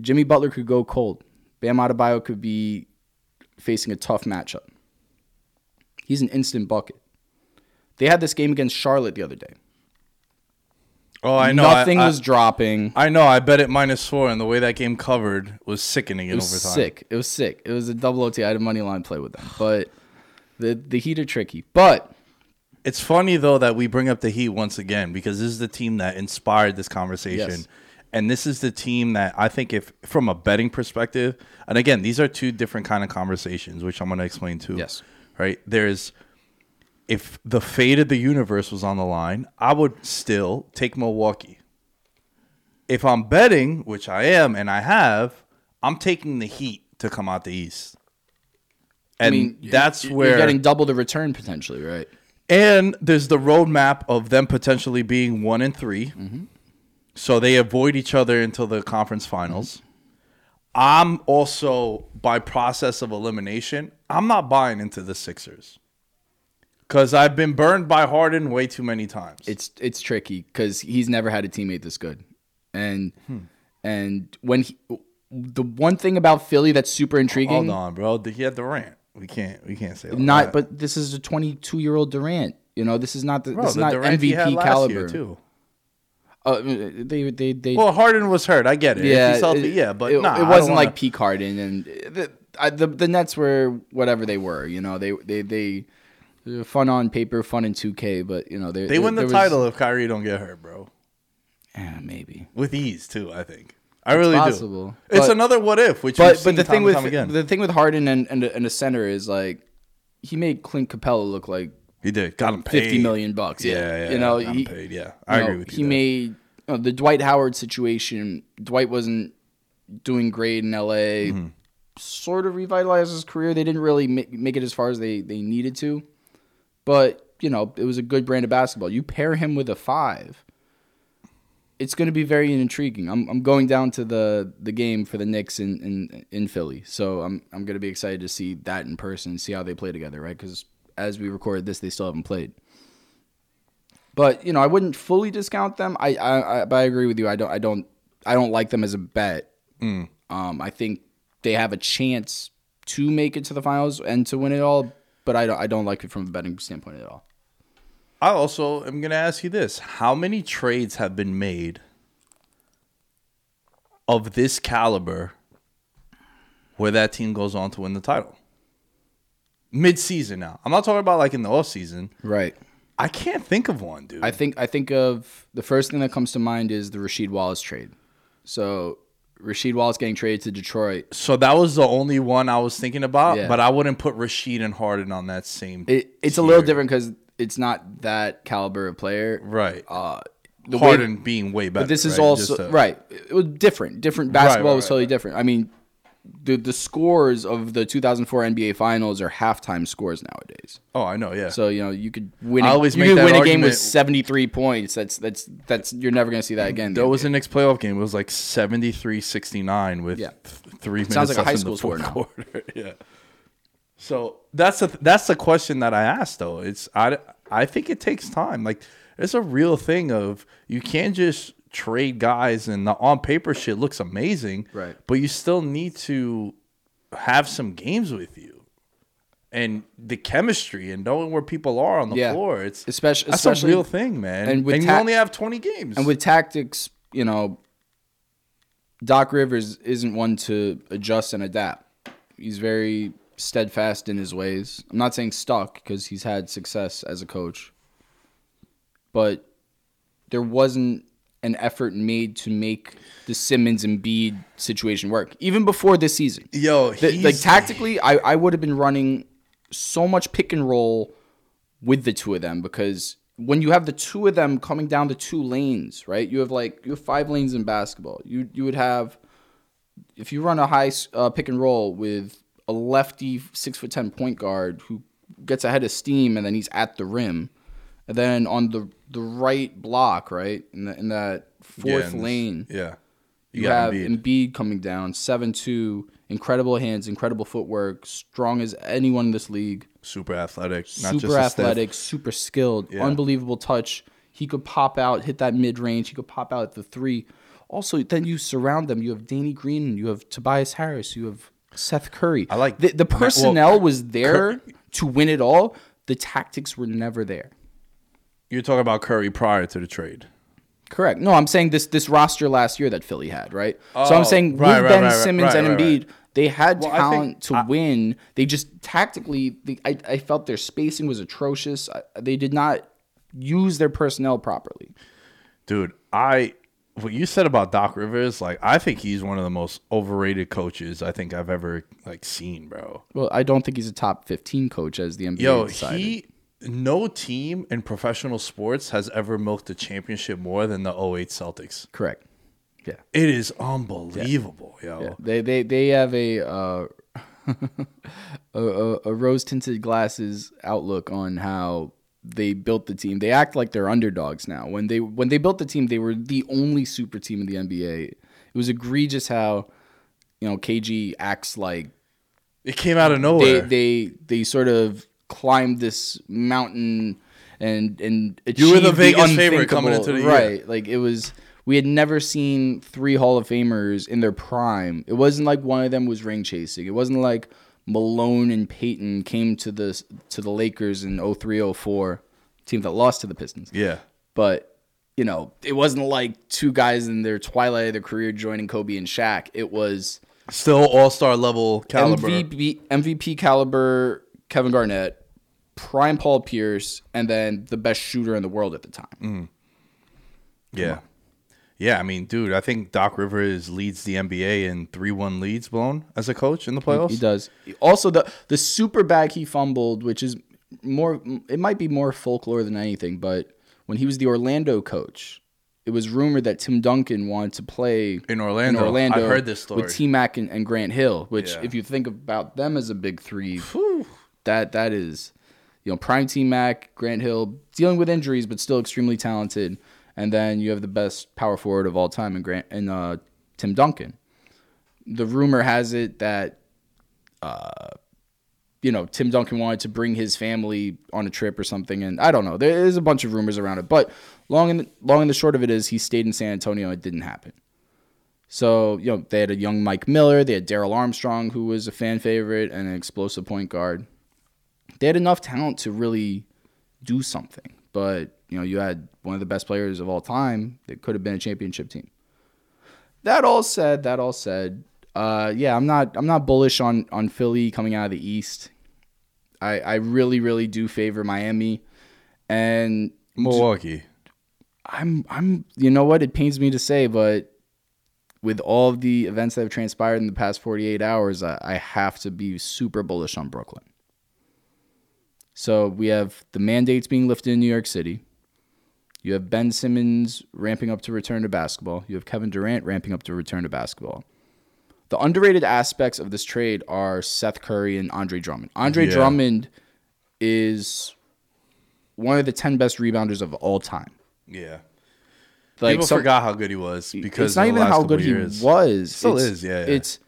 Speaker 2: Jimmy Butler could go cold. Bam Adebayo could be facing a tough matchup. He's an instant bucket. They had this game against Charlotte the other day.
Speaker 1: Oh, I know.
Speaker 2: Nothing
Speaker 1: I, I-
Speaker 2: was dropping.
Speaker 1: I know. I bet it minus four, and the way that game covered was sickening in
Speaker 2: It was
Speaker 1: overtime.
Speaker 2: sick. It was sick. It was a double OT. I had a money line play with them, but the the Heat are tricky. But
Speaker 1: It's funny though that we bring up the Heat once again because this is the team that inspired this conversation.
Speaker 2: Yes.
Speaker 1: And this is the team that I think if from a betting perspective, and again, these are two different kind of conversations, which I'm going to explain too.
Speaker 2: Yes.
Speaker 1: Right? There's if the fate of the universe was on the line, I would still take Milwaukee. If I'm betting, which I am and I have, I'm taking the Heat to come out the East. And
Speaker 2: I mean,
Speaker 1: that's
Speaker 2: you're
Speaker 1: where
Speaker 2: getting double the return potentially, right?
Speaker 1: and there's the roadmap of them potentially being one and 3 mm-hmm. So they avoid each other until the conference finals. I'm also, by process of elimination, I'm not buying into the Sixers. Because I've been burned by Harden way too many times.
Speaker 2: It's it's tricky because he's never had a teammate this good, and
Speaker 1: Hmm.
Speaker 2: and when he, the one thing about Philly that's super intriguing,
Speaker 1: Hold on, bro. He had Durant. We can't we can't say
Speaker 2: not
Speaker 1: that.
Speaker 2: but this is a 22 year old Durant. You know, this is not the,
Speaker 1: Bro,
Speaker 2: this is
Speaker 1: the
Speaker 2: not
Speaker 1: Durant
Speaker 2: MVP caliber.
Speaker 1: too.
Speaker 2: Uh, they they they
Speaker 1: Well, Harden was hurt. I get it.
Speaker 2: Yeah,
Speaker 1: healthy,
Speaker 2: it,
Speaker 1: yeah, but
Speaker 2: it,
Speaker 1: nah,
Speaker 2: it wasn't
Speaker 1: wanna-
Speaker 2: like peak Harden and the, I, the the Nets were whatever they were. You know, they they they, they were fun on paper, fun in 2K, but you know they
Speaker 1: They win the
Speaker 2: was-
Speaker 1: title if Kyrie don't get hurt, bro.
Speaker 2: Yeah, maybe.
Speaker 1: with ease too. I think I really
Speaker 2: possible.
Speaker 1: do. It's
Speaker 2: But-
Speaker 1: another what if, which
Speaker 2: But but the thing with
Speaker 1: again.
Speaker 2: the thing with Harden and and and a center is like he made Clint Capela look like
Speaker 1: he did got him paid
Speaker 2: fifty million bucks. Yeah,
Speaker 1: Yeah, yeah,
Speaker 2: you know
Speaker 1: got him
Speaker 2: he
Speaker 1: paid. Yeah, I
Speaker 2: know,
Speaker 1: agree with you.
Speaker 2: He made uh, the Dwight Howard situation. Dwight wasn't doing great in L.A.
Speaker 1: Mm-hmm.
Speaker 2: Sort of revitalized his career. They didn't really make, make it as far as they they needed to, but you know it was a good brand of basketball. You pair him with a five. It's going to be very intriguing. I'm, I'm going down to the, the game for the Knicks in, in, in Philly, so I'm I'm going to be excited to see that in person, see how they play together, right? Because as we recorded this, they still haven't played. But you know, I wouldn't fully discount them. I, I, I but I agree with you. I don't I don't I don't like them as a bet. Um, I think they have a chance to make it to the finals and to win it all, but I don't I don't like it from a betting standpoint at all.
Speaker 1: I also am going to ask you this: How many trades have been made of this caliber where that team goes on to win the title? Mid-season now. I'm not talking about like in the off season.
Speaker 2: Right.
Speaker 1: I can't think of one, dude.
Speaker 2: I think I think of the first thing that comes to mind is the Rasheed Wallace trade. So Rasheed Wallace getting traded to Detroit.
Speaker 1: so that was the only one I was thinking about,
Speaker 2: Yeah.
Speaker 1: but I wouldn't put Rasheed and Harden on that same.
Speaker 2: It, it's a little different because it's not that caliber of player.
Speaker 1: right?
Speaker 2: Uh, the way-
Speaker 1: Harden being way better.
Speaker 2: But this is
Speaker 1: right?
Speaker 2: also
Speaker 1: a-
Speaker 2: right. It was different. Different basketball
Speaker 1: right,
Speaker 2: was
Speaker 1: right,
Speaker 2: totally different. I mean, the the scores of the 2004 NBA Finals are halftime scores nowadays.
Speaker 1: Oh, I know. Yeah.
Speaker 2: So you know you could win.
Speaker 1: I
Speaker 2: A,
Speaker 1: always
Speaker 2: you
Speaker 1: make
Speaker 2: could
Speaker 1: that
Speaker 2: win a game with 73 points. That's that's that's you're never gonna see that again.
Speaker 1: There was the Knicks playoff game. It was like 73-69 with
Speaker 2: Yeah.
Speaker 1: th- three minutes
Speaker 2: sounds like a
Speaker 1: left
Speaker 2: high
Speaker 1: in
Speaker 2: school
Speaker 1: the
Speaker 2: score
Speaker 1: fourth
Speaker 2: now. [laughs]
Speaker 1: quarter. yeah. So that's the that's the question that I asked though. It's I I think it takes time. Like it's a real thing of you can't just trade guys and the on paper shit looks amazing.
Speaker 2: Right.
Speaker 1: But you still need to have some games with you. And the chemistry and knowing where people are on the
Speaker 2: Yeah.
Speaker 1: floor, it's
Speaker 2: Especially-
Speaker 1: that's
Speaker 2: especially-
Speaker 1: a real thing, man.
Speaker 2: and
Speaker 1: And,
Speaker 2: with
Speaker 1: you only have twenty games.
Speaker 2: and with tactics, you know, Doc Rivers isn't one to adjust and adapt. He's very steadfast in his ways. I'm not saying stuck because he's had success as a coach, but there wasn't an effort made to make the Simmons and Embiid situation work, even before this season.
Speaker 1: Yo,
Speaker 2: The-
Speaker 1: he's-
Speaker 2: like tactically, I, I would have been running so much pick and roll with the two of them because when you have the two of them coming down the two lanes, right? You have like you have five lanes in basketball. You you would have if you run a high uh, pick and roll with a lefty six foot ten point guard who gets ahead of steam and then he's at the rim, and then on the the right block, right in, the, in that fourth
Speaker 1: and-
Speaker 2: lane,
Speaker 1: Yeah.
Speaker 2: you,
Speaker 1: got
Speaker 2: have
Speaker 1: Embiid.
Speaker 2: Embiid. coming down seven two, incredible hands, incredible footwork, strong as anyone in this league
Speaker 1: super athletic, not
Speaker 2: super athletic, super skilled,
Speaker 1: Yeah.
Speaker 2: unbelievable touch. He could pop out, hit that mid range. He could pop out at the three. Also, then you surround them. You have Danny Green, you have Tobias Harris, you have Seth Curry.
Speaker 1: I like-
Speaker 2: the, the
Speaker 1: well,
Speaker 2: personnel was there to win it all. The tactics were never there.
Speaker 1: You're talking about Curry prior to the trade.
Speaker 2: Correct. No, I'm saying this this roster last year that Philly had, right? so
Speaker 1: Oh,
Speaker 2: I'm saying
Speaker 1: right,
Speaker 2: with
Speaker 1: right,
Speaker 2: Ben
Speaker 1: right,
Speaker 2: Simmons and Embiid, they had
Speaker 1: Well,
Speaker 2: talent to win. They just tactically, they, I, I felt their spacing was atrocious. I, they did not use their personnel properly.
Speaker 1: Dude, I what you said about Doc Rivers, like I think he's one of the most overrated coaches I think I've ever like seen, bro.
Speaker 2: Well, I don't think he's a top 15 coach as the NBA
Speaker 1: Yo,
Speaker 2: decided.
Speaker 1: he no team in professional sports has ever milked a championship more than the 08 Celtics.
Speaker 2: Correct. Yeah.
Speaker 1: It is unbelievable, yo.
Speaker 2: Yeah. They they they have a uh, [laughs] a, a, a rose tinted glasses outlook on how they built the team. They act like they're underdogs now. When they when they built the team, they were the only super team in the NBA. It was egregious how you know KG acts like
Speaker 1: It came out of
Speaker 2: they
Speaker 1: nowhere.
Speaker 2: they they sort of climbed this mountain and and it's
Speaker 1: You were the
Speaker 2: achieved
Speaker 1: Vegas favorite coming into the year.
Speaker 2: right. Like it was. We had never seen three Hall of Famers in their prime. It wasn't like one of them was ring chasing. It wasn't like Malone and Peyton came to the to the Lakers in 0304, team that lost to the Pistons.
Speaker 1: yeah.
Speaker 2: But you know, it wasn't like two guys in their twilight of their career joining Kobe and Shaq. It was
Speaker 1: Still all-star level caliber.
Speaker 2: MVP MVP caliber Kevin Garnett, prime Paul Pierce, and then the best shooter in the world at the time.
Speaker 1: Mm. Yeah. Yeah, I mean, dude, I think Doc Rivers leads the NBA in 3-1 leads blown as a coach in the playoffs.
Speaker 2: He does. Also, the the super bag he fumbled, which is more, it might be more folklore than anything, but when he was the Orlando coach, it was rumored that Tim Duncan wanted to play
Speaker 1: In Orlando. Orlando. I've heard this story.
Speaker 2: with T-Mac and, and Grant Hill. Which,
Speaker 1: Yeah.
Speaker 2: if you think about them as a big three, that that is, you know, prime T Mac, Grant Hill dealing with injuries but still extremely talented, and then you have the best power forward of all time in Grant and uh, Tim Duncan. The rumor has it that uh, you know, Tim Duncan wanted to bring his family on a trip or something, and I don't know. There is a bunch of rumors around it, but long and long and the short of it is, he stayed in San Antonio. It didn't happen. So you know, they had a young Mike Miller. They had Darrell Armstrong, who was a fan favorite and an explosive point guard. They had enough talent to really do something, but you know, you had one of the best players of all time. That could have been a championship team. That all said, that all said, uh, yeah, I'm not I'm not bullish on on Philly coming out of the East. I I really really do favor Miami, and
Speaker 1: Milwaukee.
Speaker 2: I'm I'm you know what it pains me to say, but with all of the events that have transpired in the past 48 hours, I, I have to be super bullish on Brooklyn. So we have the mandates being lifted in New York City. You have Ben Simmons ramping up to return to basketball. You have Kevin Durant ramping up to return to basketball. The underrated aspects of this trade are Seth Curry and Andre Drummond. Andre
Speaker 1: Yeah.
Speaker 2: Drummond is one of the 10 best rebounders of all time.
Speaker 1: Yeah.
Speaker 2: Like
Speaker 1: People
Speaker 2: some-
Speaker 1: forgot how good he was because
Speaker 2: it's not even how good
Speaker 1: years.
Speaker 2: he was.
Speaker 1: Still
Speaker 2: It's-
Speaker 1: is, yeah, yeah.
Speaker 2: It's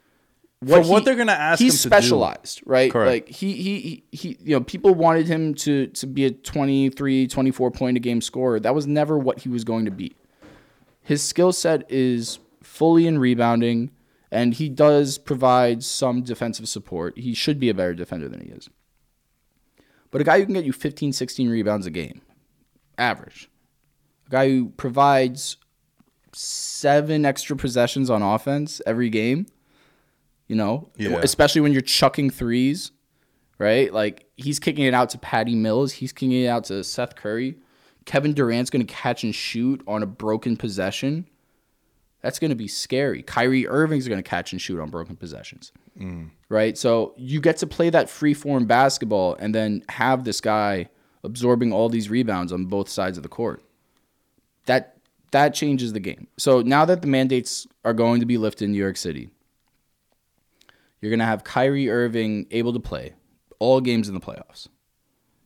Speaker 1: For what they're gonna ask
Speaker 2: He's
Speaker 1: him to do.
Speaker 2: specialized, right?
Speaker 1: Correct.
Speaker 2: Like he, he he he you know, people wanted him to to be a 23, 24 point a game scorer. That was never what he was going to be. His skill set is fully in rebounding and he does provide some defensive support. He should be a better defender than he is. But a guy who can get you 15, 16 rebounds a game, average. A guy who provides seven extra possessions on offense every game. You know,
Speaker 1: Yeah.
Speaker 2: especially when you're chucking threes, right? Like he's kicking it out to Patty Mills, he's kicking it out to Seth Curry. Kevin Durant's going to catch and shoot on a broken possession. That's going to be scary. Kyrie Irving's going to catch and shoot on broken possessions. Mm. Right? So you get to play that free form basketball and then have this guy absorbing all these rebounds on both sides of the court. That that changes the game. So now that the mandates are going to be lifted in New York City, you're going to have Kyrie Irving able to play all games in the playoffs.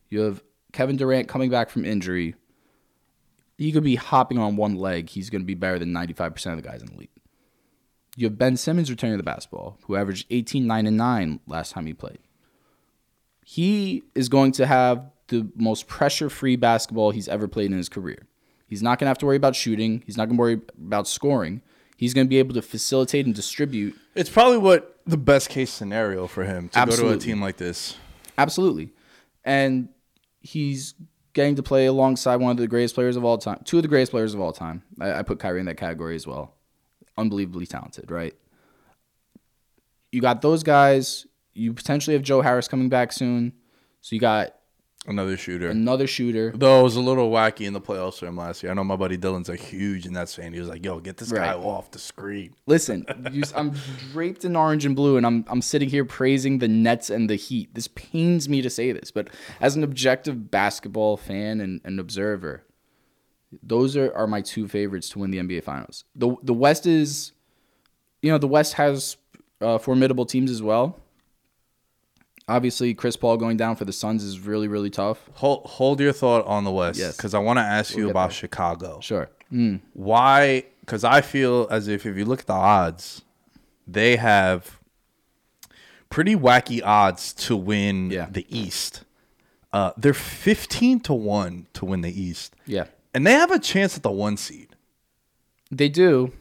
Speaker 2: You have Kevin Durant coming back from injury. He could be hopping on one leg. He's going to be better than 95% of the guys in the league. You have Ben Simmons returning to the basketball, who averaged 18, 9, and 9 last time he played. He is going to have the most pressure free basketball he's ever played in his career. He's not going to have to worry about shooting, he's not going to worry about scoring. He's going to be able to facilitate and distribute.
Speaker 1: It's probably what the best case scenario for him to go to a team like this.
Speaker 2: Absolutely. And he's getting to play alongside one of the greatest players of all time, two of the greatest players of all time. I, I put Kyrie in that category as well. Unbelievably talented, right? You got those guys. You potentially have Joe Harris coming back soon. So you got
Speaker 1: Another shooter.
Speaker 2: another shooter.
Speaker 1: Though it was a little wacky in the playoffs for him last year. I know my buddy Dylan's a huge Nets fan. He was like, "Yo, get this guy off the screen."
Speaker 2: Listen, [laughs] you, I'm draped in orange and blue, and I'm I'm sitting here praising the Nets and the Heat. This pains me to say this, but as an objective basketball fan and, and observer, those are, are my two favorites to win the NBA Finals. the The West is, you know, the West has uh, formidable teams as well. Obviously, Chris Paul going down for the Suns is really really tough.
Speaker 1: Hold hold your thought on the West,
Speaker 2: Yes.
Speaker 1: because I want to ask you about
Speaker 2: there.
Speaker 1: Chicago.
Speaker 2: Sure.
Speaker 1: Why? Because I feel as if if you look at the odds, they have pretty wacky odds to win
Speaker 2: Yeah.
Speaker 1: the East. Uh, they're fifteen to one to win the East,
Speaker 2: Yeah,
Speaker 1: and they have a chance at the one seed.
Speaker 2: they do.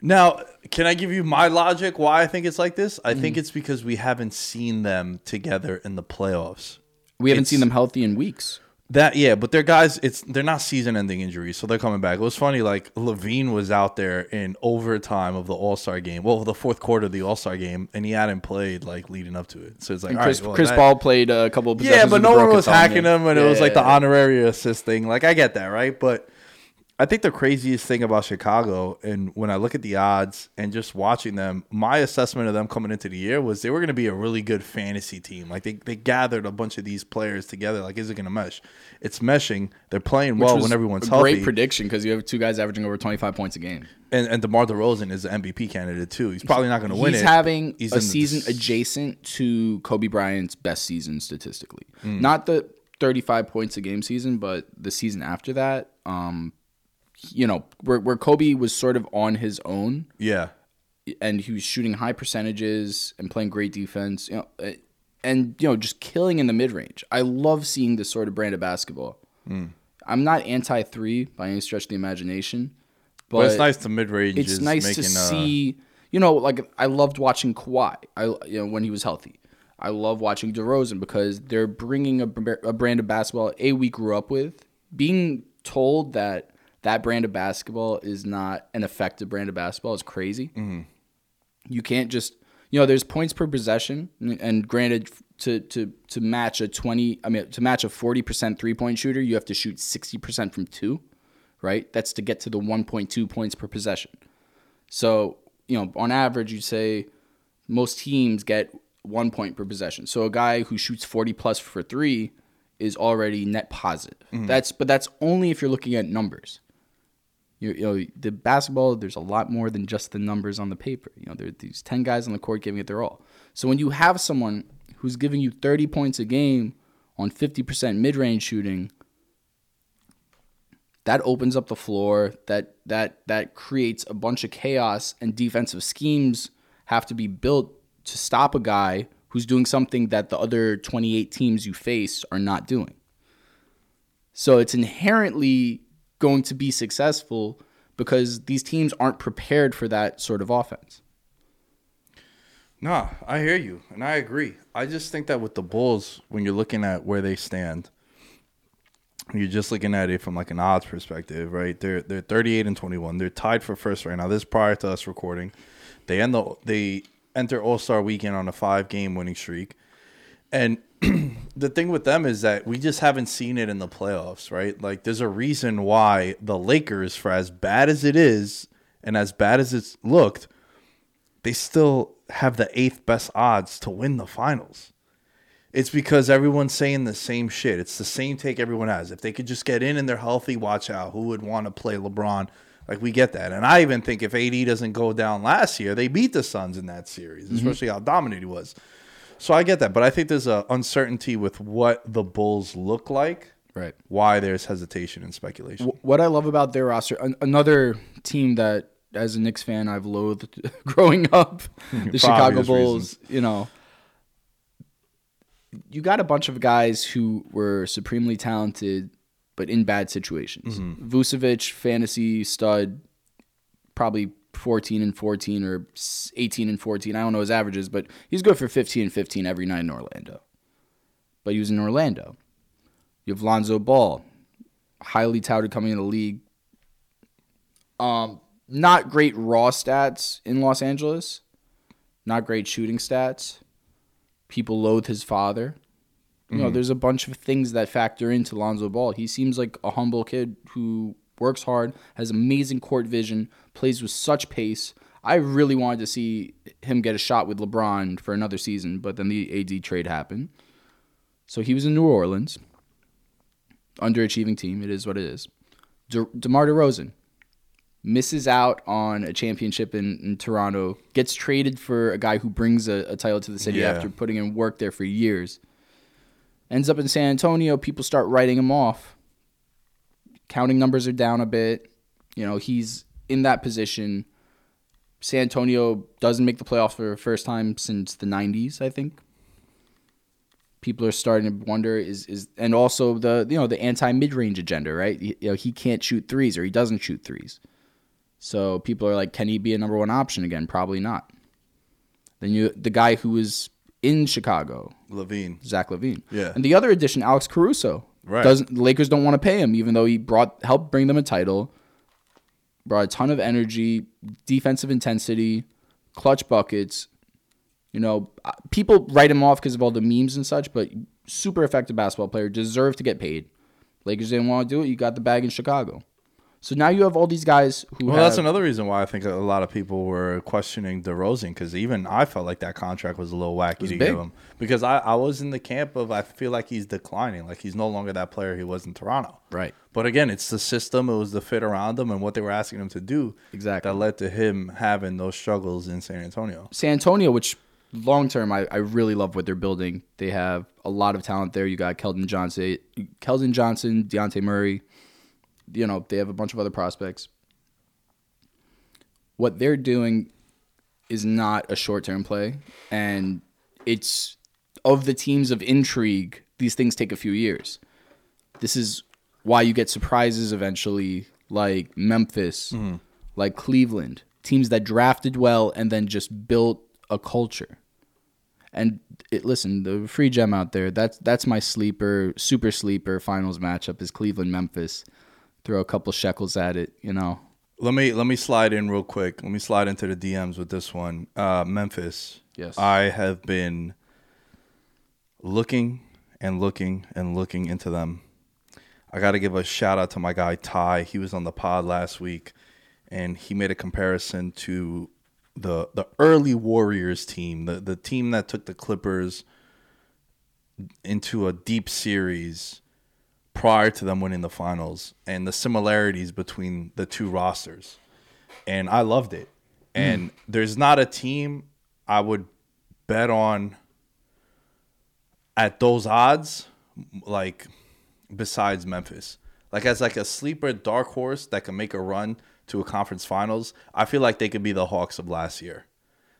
Speaker 1: Now, can I give you my logic why I think it's like this? I
Speaker 2: Mm-hmm.
Speaker 1: think it's because we haven't seen them together in the playoffs.
Speaker 2: We haven't
Speaker 1: It's-
Speaker 2: seen them healthy in weeks.
Speaker 1: That yeah, but they're guys. It's they're not season-ending injuries, so they're coming back. It was funny. Like LaVine was out there in overtime of the All Star game. Well, the fourth quarter of the All Star game, and he hadn't played like leading up to it. So it's like
Speaker 2: Chris,
Speaker 1: right, well,
Speaker 2: Chris
Speaker 1: that-
Speaker 2: Paul played a couple of
Speaker 1: Yeah, but no one was hacking him, and it was like the
Speaker 2: yeah, yeah.
Speaker 1: honorary assist thing. Like I get that, right? But I think the craziest thing about Chicago, and when I look at the odds and just watching them, my assessment of them coming into the year was they were going to be a really good fantasy team. Like they, they gathered a bunch of these players together. Like, is it going to mesh? It's meshing. They're playing well when everyone's
Speaker 2: a
Speaker 1: healthy.
Speaker 2: Great prediction because you have two guys averaging over 25 points a game.
Speaker 1: and, and DeMar DeRozan is an MVP candidate too. He's probably not going to win
Speaker 2: He's
Speaker 1: it.
Speaker 2: having
Speaker 1: He's
Speaker 2: a
Speaker 1: in the-
Speaker 2: season adjacent to Kobe Bryant's best season statistically.
Speaker 1: Hmm.
Speaker 2: Not the 35 points a game season, but the season after that. Um, you know, where where Kobe was sort of on his own
Speaker 1: Yeah.
Speaker 2: and he was shooting high percentages and playing great defense. You know, uh, and you know, just killing in the mid range. I love seeing this sort of brand of basketball.
Speaker 1: Hmm.
Speaker 2: I'm not anti three by any stretch of the imagination, but,
Speaker 1: But, it's nice to mid range.
Speaker 2: it's nice to
Speaker 1: uh,
Speaker 2: see. You know, like I loved watching Kawhi. I you know when he was healthy. I love watching DeRozan because they're bringing a, a brand of basketball a we grew up with. Being told that that brand of basketball is not an effective brand of basketball It's crazy. Mm-hmm. You can't just you know there's points per possession, and, granted to to to match a twenty I mean to match a forty percent three point shooter, you have to shoot sixty percent from two, right? That's to get to the one point two points per possession. So, you know, on average, you'd say most teams get one point per possession. So a guy who shoots 40 plus for three is already net positive. Mm-hmm. That's but that's only if you're looking at numbers. You, know, the basketball, there's a lot more than just the numbers on the paper. You know, there are these 10 guys on the court giving it their all. So when you have someone who's giving you 30 points a game on 50% mid-range shooting, that opens up the floor that that that creates a bunch of chaos and defensive schemes have to be built to stop a guy who's doing something that the other 28 teams you face are not doing so it's inherently going to be successful because these teams aren't prepared for that sort of offense
Speaker 1: Nah, I hear you, and I agree. I just think that with the Bulls, when you're looking at where they stand, you're just looking at it from like an odds perspective, right? They're they're 38 and 21. They're tied for first right now. This is prior to us recording. They end the they enter All Star Weekend on a five game winning streak, and [clears throat] the thing with them is that we just haven't seen it in the playoffs, right? Like there's a reason why the Lakers, for as bad as it is and as bad as it's looked, they still have the eighth best odds to win the finals It's because everyone's saying the same shit. It's the same take everyone has. If they could just get in and they're healthy, watch out. Who would want to play LeBron? Like we get that, and I even think if AD doesn't go down last year, they beat the Suns in that series, mm-hmm. especially how dominant he was. So I get that, but I think there's a uncertainty with what the Bulls look like.
Speaker 2: Right.
Speaker 1: Why there's hesitation and speculation.
Speaker 2: What I love about their roster, an- another team that, as a Knicks fan, I've loathed [laughs] growing up, [laughs] the Chicago Bulls. You know, you got a bunch of guys who were supremely talented, but in bad situations. Mm-hmm. Vucevic, fantasy stud, probably 14 and 14 or 18 and 14. I don't know his averages, but he's good for 15 and 15 every night in Orlando. But he was in Orlando. You have Lonzo Ball, highly touted coming in the league. Um, not great raw stats in Los Angeles. Not great shooting stats. People loathe his father. You know, there's a bunch of things that factor into Lonzo Ball. He seems like a humble kid who works hard, has amazing court vision, plays with such pace. I really wanted to see him get a shot with LeBron for another season, but then the AD trade happened. So he was in New Orleans, underachieving team. It is what it is. De- DeMar DeRozan misses out on a championship in, in Toronto, gets traded for a guy who brings a, a title to the city
Speaker 1: Yeah.
Speaker 2: after putting in work there for years. Ends up in San Antonio, people start writing him off. Counting numbers are down a bit. You know, he's in that position. San Antonio doesn't make the playoffs for the first time since the 90s, I think. People are starting to wonder is is and also the you know the anti mid range agenda, right? You know, he can't shoot threes or he doesn't shoot threes. So people are like, can he be a number one option again? Probably not. Then you the guy who was in Chicago,
Speaker 1: LaVine.
Speaker 2: Zach LaVine.
Speaker 1: Yeah.
Speaker 2: And the other addition, Alex Caruso.
Speaker 1: Right.
Speaker 2: Doesn't the Lakers don't want to pay him, even though he brought helped bring them a title, brought a ton of energy, defensive intensity, clutch buckets. You know, uh, people write him off because of all the memes and such, but super effective basketball player, deserved to get paid. Lakers didn't want to do it. You got the bag in Chicago. So now you have all these guys who
Speaker 1: Well,
Speaker 2: have,
Speaker 1: that's another reason why I think a lot of people were questioning DeRozan because even I felt like that contract was a little wacky to
Speaker 2: big.
Speaker 1: give him because I, I was in the camp of I feel like he's declining, like he's no longer that player he was in Toronto.
Speaker 2: Right.
Speaker 1: But again, it's the system, it was the fit around him, and what they were asking him to do
Speaker 2: Exactly.
Speaker 1: that led to him having those struggles in San Antonio.
Speaker 2: San Antonio, which long term I, I really love what they're building. They have a lot of talent there. You got Keldon Johnson, Keldon Johnson, Dejounte Murray. You know they have a bunch of other prospects. What they're doing is not a short term play, and it's of the teams of intrigue. These things take a few years. This is why you get surprises eventually, like Memphis, mm-hmm. like Cleveland, teams that drafted well and then just built a culture. And it, listen, the free gem out there, that's that's my sleeper, super sleeper finals matchup is Cleveland Memphis. Throw a couple shekels at it, you know.
Speaker 1: Let me let me slide in real quick. Let me slide into the DMs with this one. Uh, Memphis.
Speaker 2: Yes.
Speaker 1: I have been looking and looking and looking into them. I got to give a shout out to my guy Ty. He was on the pod last week, and he made a comparison to the the early Warriors team, the the team that took the Clippers into a deep series prior to them winning the finals, and the similarities between the two rosters. And I loved it. And hmm. there's not a team I would bet on at those odds, like besides Memphis. Like as like a sleeper dark horse that can make a run to a conference finals, I feel like they could be the Hawks of last year.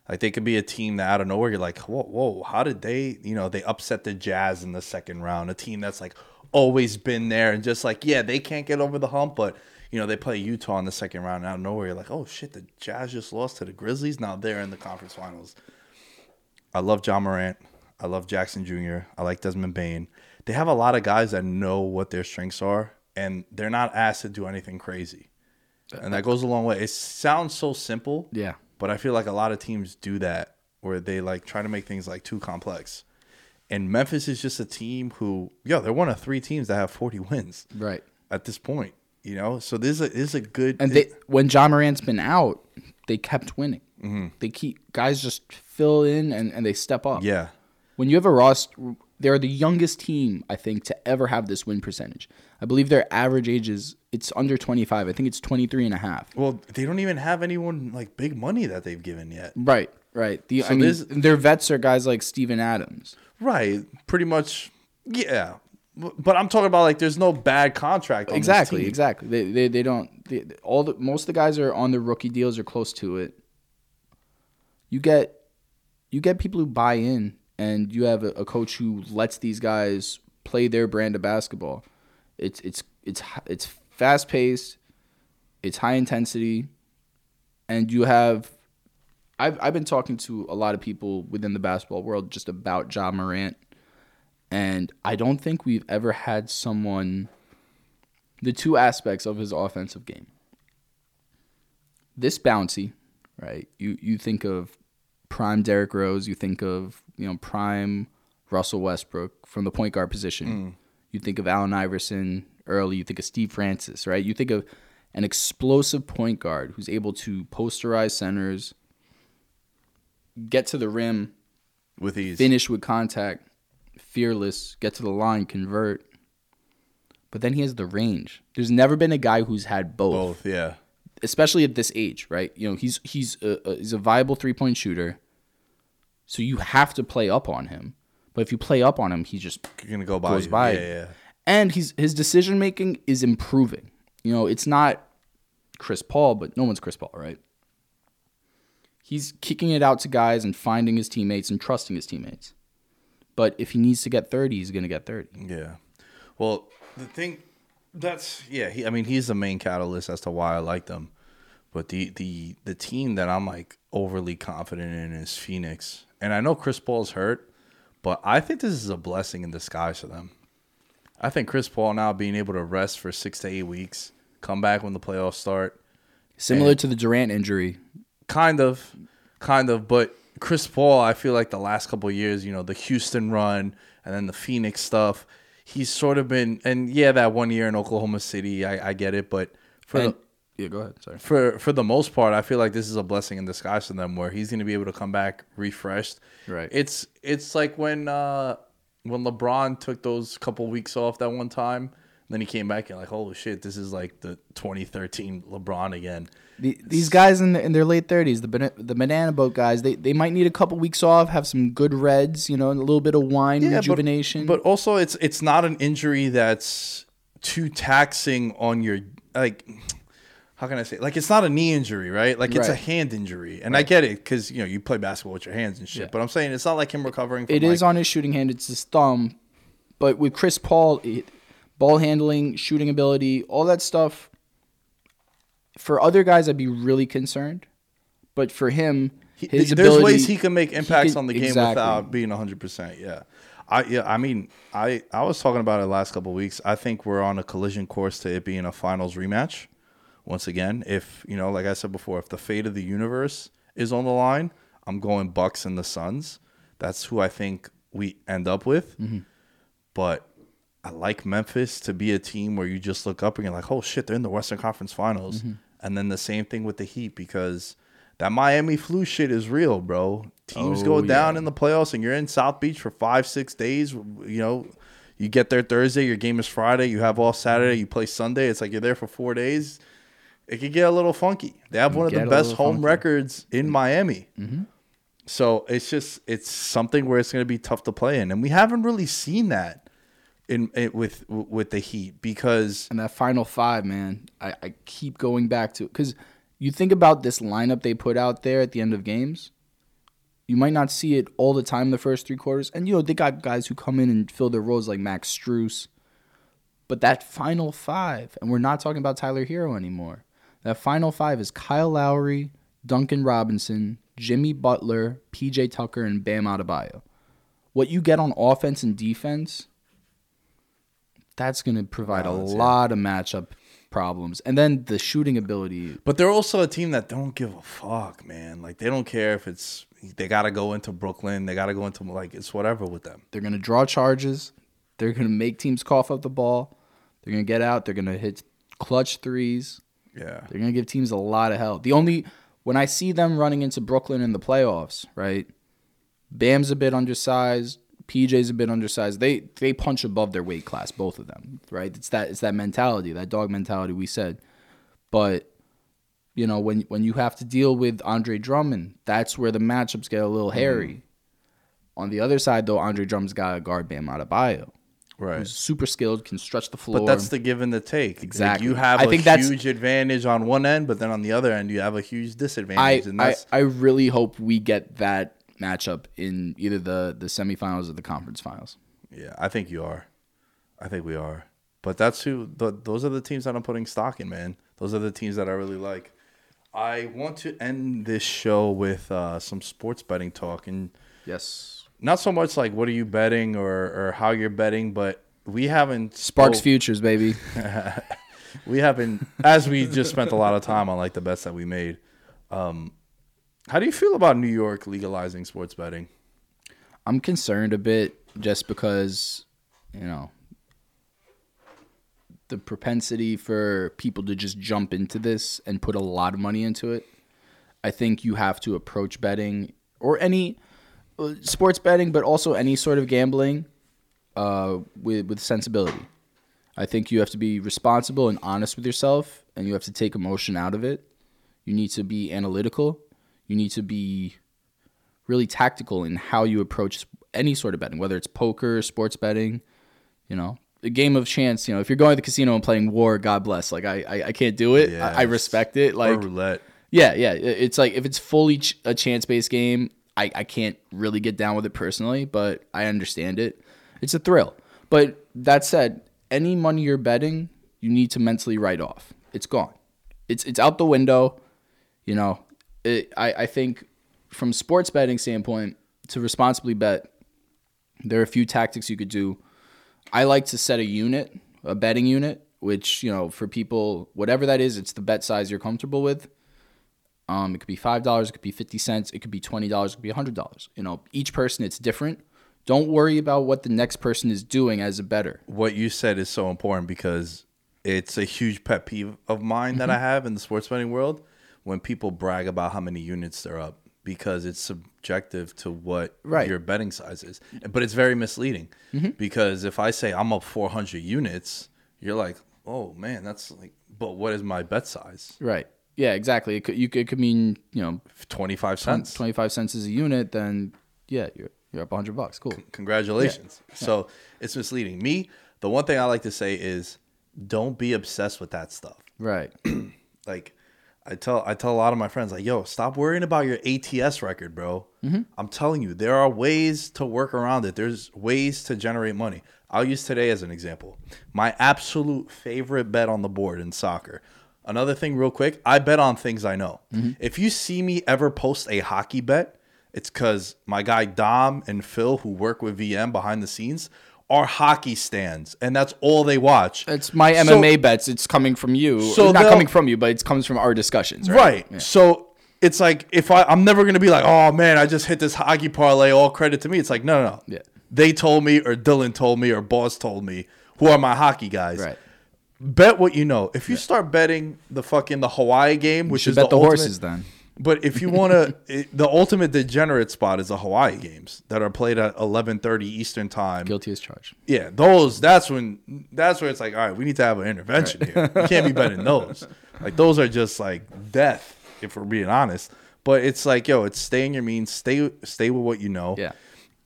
Speaker 1: Like they could be a team that out of nowhere you're like, whoa, whoa, how did they, you know, they upset the Jazz in the second round, a team that's like always been there and just like, yeah, they can't get over the hump, but you know, they play Utah in the second round and out of nowhere you're like, oh shit, the Jazz just lost to the Grizzlies. Now they're in the conference finals. I love Ja Morant. I love Jackson Jr. I like Desmond Bane. They have a lot of guys that know what their strengths are, and they're not asked to do anything crazy. And that goes a long way. It sounds so simple,
Speaker 2: Yeah.
Speaker 1: but I feel like a lot of teams do that where they like try to make things like too complex. And Memphis is just a team who, yeah, they're one of three teams that have 40 wins
Speaker 2: Right.
Speaker 1: at this point. You know, so this is a, this is a good
Speaker 2: And they when Ja Morant's been out, they kept winning.
Speaker 1: Mm-hmm.
Speaker 2: They keep guys just fill in and, and they step up.
Speaker 1: yeah.
Speaker 2: When you have a roster, they're the youngest team I think to ever have this win percentage. I believe their average age is it's under 25. I think it's 23 and a half.
Speaker 1: Well, they don't even have anyone like big money that they've given yet.
Speaker 2: Right, right. The I mean,
Speaker 1: there's-
Speaker 2: their vets are guys like Steven Adams.
Speaker 1: Right. Pretty much. Yeah. But I'm talking about like there's no bad contract. On this
Speaker 2: Exactly, exactly. They they, they don't they, all the most of the guys are on their rookie deals or close to it. You get you get people who buy in and you have a, a coach who lets these guys play their brand of basketball. It's it's it's it's fast paced, it's high intensity, and you have I've I've been talking to a lot of people within the basketball world just about Ja Morant and I don't think we've ever had someone the two aspects of his offensive game. This bouncy, right? You you think of prime Derrick Rose, you think of, you know, prime Russell Westbrook from the point guard position. Mm. You think of Allen Iverson early, you think of Steve Francis, right? You think of an explosive point guard who's able to posterize centers, get to the rim,
Speaker 1: With ease.
Speaker 2: finish with contact, fearless, get to the line, convert. But then he has the range. There's never been a guy who's had both,
Speaker 1: Both. Yeah.
Speaker 2: especially at this age, right? You know, he's he's a, a, he's a viable three point shooter, so you have to play up on him. But if you play up on him, he just
Speaker 1: You're gonna go by.
Speaker 2: goes
Speaker 1: you.
Speaker 2: by.
Speaker 1: Yeah. Yeah.
Speaker 2: and he's his decision making is improving. You know, it's not Chris Paul, but no one's Chris Paul, right? He's kicking it out to guys and finding his teammates and trusting his teammates. But if he needs to get 30, he's going to get 30.
Speaker 1: Yeah. Well, the thing that's yeah, he, I mean, he's the main catalyst as to why I like them. But the the the team that I'm like overly confident in is Phoenix. And I know Chris Paul's hurt, but I think this is a blessing in disguise for them. I think Chris Paul now being able to rest for 6 to 8 weeks, come back when the playoffs start,
Speaker 2: Similar to the Durant injury.
Speaker 1: Kind of kind of but chris paul i feel like the last couple of years you know the houston run and then the phoenix stuff he's sort of been and yeah that one year in oklahoma city i, I get it but for
Speaker 2: And,
Speaker 1: the,
Speaker 2: yeah, go ahead. Sorry.
Speaker 1: for for the most part i feel like this is a blessing in disguise for them where he's going to be able to come back refreshed
Speaker 2: Right.
Speaker 1: it's it's like when uh when lebron took those couple weeks off that one time then he came back and like holy shit this is like the 2013 lebron again
Speaker 2: The, these guys in, the, in their late 30s, the bana- the banana boat guys, they, they might need a couple weeks off, have some good reds, you know, and a little bit of wine
Speaker 1: but-
Speaker 2: rejuvenation.
Speaker 1: But, also, it's it's not an injury that's too taxing on your like. How can I say? Like it's not a knee injury, right? Like it's a hand injury, and I get it because you know you play basketball with your hands and shit.
Speaker 2: Yeah.
Speaker 1: But I'm saying it's not like him recovering. From
Speaker 2: It is
Speaker 1: like,
Speaker 2: on his shooting hand. It's his thumb. But with Chris Paul, it, ball handling, shooting ability, all that stuff. For other guys, I'd be really concerned. But for him, his
Speaker 1: there's
Speaker 2: ability,
Speaker 1: ways he can make impacts
Speaker 2: could-
Speaker 1: on the game
Speaker 2: exactly.
Speaker 1: without being 100. percent Yeah, I yeah I mean I I was talking about it last couple of weeks. I think we're on a collision course to it being a finals rematch. Once again, if you know, like I said before, if the fate of the universe is on the line, I'm going Bucks and the Suns. That's who I think we end up with.
Speaker 2: Mm-hmm.
Speaker 1: But I like Memphis to be a team where you just look up and you're like, oh shit, they're in the Western Conference Finals.
Speaker 2: Mm-hmm.
Speaker 1: And then the same thing with the Heat because that Miami flu shit is real, bro. Teams
Speaker 2: Oh,
Speaker 1: go down
Speaker 2: yeah.
Speaker 1: in the playoffs and you're in South Beach for five, six days. You know, you get there Thursday, your game is Friday, you have off Saturday, you play Sunday. It's like you're there for four days. It could get a little funky. They have one of the best home
Speaker 2: funky.
Speaker 1: records in Miami. So it's just it's something where it's going to be tough to play in, and we haven't really seen that in, it with with the Heat because
Speaker 2: and that final five, man, I, I keep going back to because you think about this lineup they put out there at the end of games. You might not see it all the time the first three quarters, and you know they got guys who come in and fill their roles like Max Strus. But that final five, and we're not talking about Tyler Herro anymore. That final five is Kyle Lowry, Duncan Robinson, Jimmy Butler, PJ Tucker, and Bam Adebayo. What you get on offense and defense, that's going to provide
Speaker 1: Balance,
Speaker 2: a
Speaker 1: yeah.
Speaker 2: lot of matchup problems. And then the shooting ability.
Speaker 1: but they're also a team that don't give a fuck, man. Like they don't care if it's they got to go into Brooklyn, they got to go into like it's whatever with them.
Speaker 2: They're going to draw charges. They're going to make teams cough up the ball. They're going to get out. They're going to hit clutch threes.
Speaker 1: Yeah,
Speaker 2: They're going to give teams a lot of help. The only when I see them running into Brooklyn in the playoffs, right? Bam's a bit undersized. PJ's a bit undersized. They they punch above their weight class, both of them, right? It's that it's that mentality, that dog mentality we said. But you know, when when you have to deal with Andre Drummond, that's where the matchups get a little mm-hmm. hairy. On the other side, though, Andre Drummond's got a guard Bam Adebayo,
Speaker 1: Right.
Speaker 2: who's super skilled, can stretch the floor.
Speaker 1: But that's the give and the take. Like,
Speaker 2: Exactly.
Speaker 1: you have
Speaker 2: I
Speaker 1: a
Speaker 2: think that's-
Speaker 1: huge advantage on one end, but then on the other end, you have a huge
Speaker 2: I,
Speaker 1: disadvantage. and
Speaker 2: I I really hope we get that matchup in either the the semifinals or the conference finals.
Speaker 1: yeah, I think you are. I think we are. But that's who. The, those are the teams that I'm putting stock in, man. Those are the teams that I really like. I want to end this show with uh, some sports betting talk, and
Speaker 2: Yes.
Speaker 1: not so much like what are you betting or or how you're betting, but we haven't
Speaker 2: Sparks
Speaker 1: spoke-
Speaker 2: futures, baby. [laughs]
Speaker 1: we haven't as we just spent a lot of time on like the bets that we made um how do you feel about new york legalizing sports betting
Speaker 2: I'm concerned a bit just because, you know, the propensity for people to just jump into this and put a lot of money into it. I think you have to approach betting or any uh, sports betting, but also any sort of gambling uh, with with sensibility. I think you have to be responsible and honest with yourself, and you have to take emotion out of it. You need to be analytical. You need to be really tactical in how you approach any sort of betting, whether it's poker, sports betting, you know, a game of chance. You know, if you're going to the casino and playing war, God bless. Like I, I, I can't do it. I, I respect it. Like
Speaker 1: or roulette
Speaker 2: yeah, yeah. It's like if it's fully ch- a chance based game, I, I can't really get down with it personally, but I understand it. It's a thrill. But that said, any money you're betting, you need to mentally write off. It's gone. It's it's out the window. You know, it, I I think from sports betting standpoint to responsibly bet, there are a few tactics you could do. I like to set a unit, a betting unit, which you know for people, whatever that is, it's the bet size you're comfortable with. Um, it could be five dollars, it could be fifty cents, it could be twenty dollars, it could be hundred dollars. You know, each person it's different. Don't worry about what the next person is doing as a bettor.
Speaker 1: what you said is so important because it's a huge pet peeve of mine that I
Speaker 2: Mm-hmm.
Speaker 1: have in the sports betting world when people brag about how many units they're up because it's subjective to what
Speaker 2: Right. Mm-hmm.
Speaker 1: your betting size is. But it's very misleading because if I say I'm up 400 units, you're like, oh man, that's like, but what is my bet size?
Speaker 2: Right. Yeah, exactly. It could you could, it could mean, you know,
Speaker 1: 25 cents.
Speaker 2: 25 cents is a unit, then yeah, you're you're up 100 bucks. Cool.
Speaker 1: Congratulations. So it's misleading. Me, the one thing I like to say is don't be obsessed with that stuff.
Speaker 2: Right. [clears throat]
Speaker 1: like I tell I tell a lot of my friends like, yo, stop worrying about your ATS record, bro. Mm-hmm. I'm telling you, there are ways to work around it. There's ways to generate money. I'll use today as an example. My absolute favorite bet on the board in soccer. Another thing, real quick, I bet on things I know. Mm-hmm. If you see me ever post a hockey bet, it's because my guy Dom and Phil, who work with VM behind the scenes, are hockey stands, and that's all they watch.
Speaker 2: It's my
Speaker 1: So-
Speaker 2: MMA bets. It's coming from you.
Speaker 1: So
Speaker 2: So not coming from you, but it comes from our discussions. Right.
Speaker 1: Right. So it's like if I I'm never gonna be like, oh man, I just hit this hockey parlay, all credit to me. It's like, no, no, no.
Speaker 2: Yeah.
Speaker 1: They told me, or Dylan told me, or Boss told me, who are my hockey guys.
Speaker 2: Right.
Speaker 1: Bet what you know. If you start betting the fucking the Hawaii game, which is
Speaker 2: bet the,
Speaker 1: ultimate-
Speaker 2: horses then.
Speaker 1: But if you want [laughs] to, the ultimate degenerate spot is the Hawaii games that are played at 11:30 Eastern time.
Speaker 2: Guilty as charged.
Speaker 1: Yeah, those. That's when. That's where it's like, all right, we need to have an intervention here. You can't be betting [laughs] those. Like those are just like death, if we're being honest. But it's like, yo, it's stay in your means. Stay, stay with what you know.
Speaker 2: Yeah.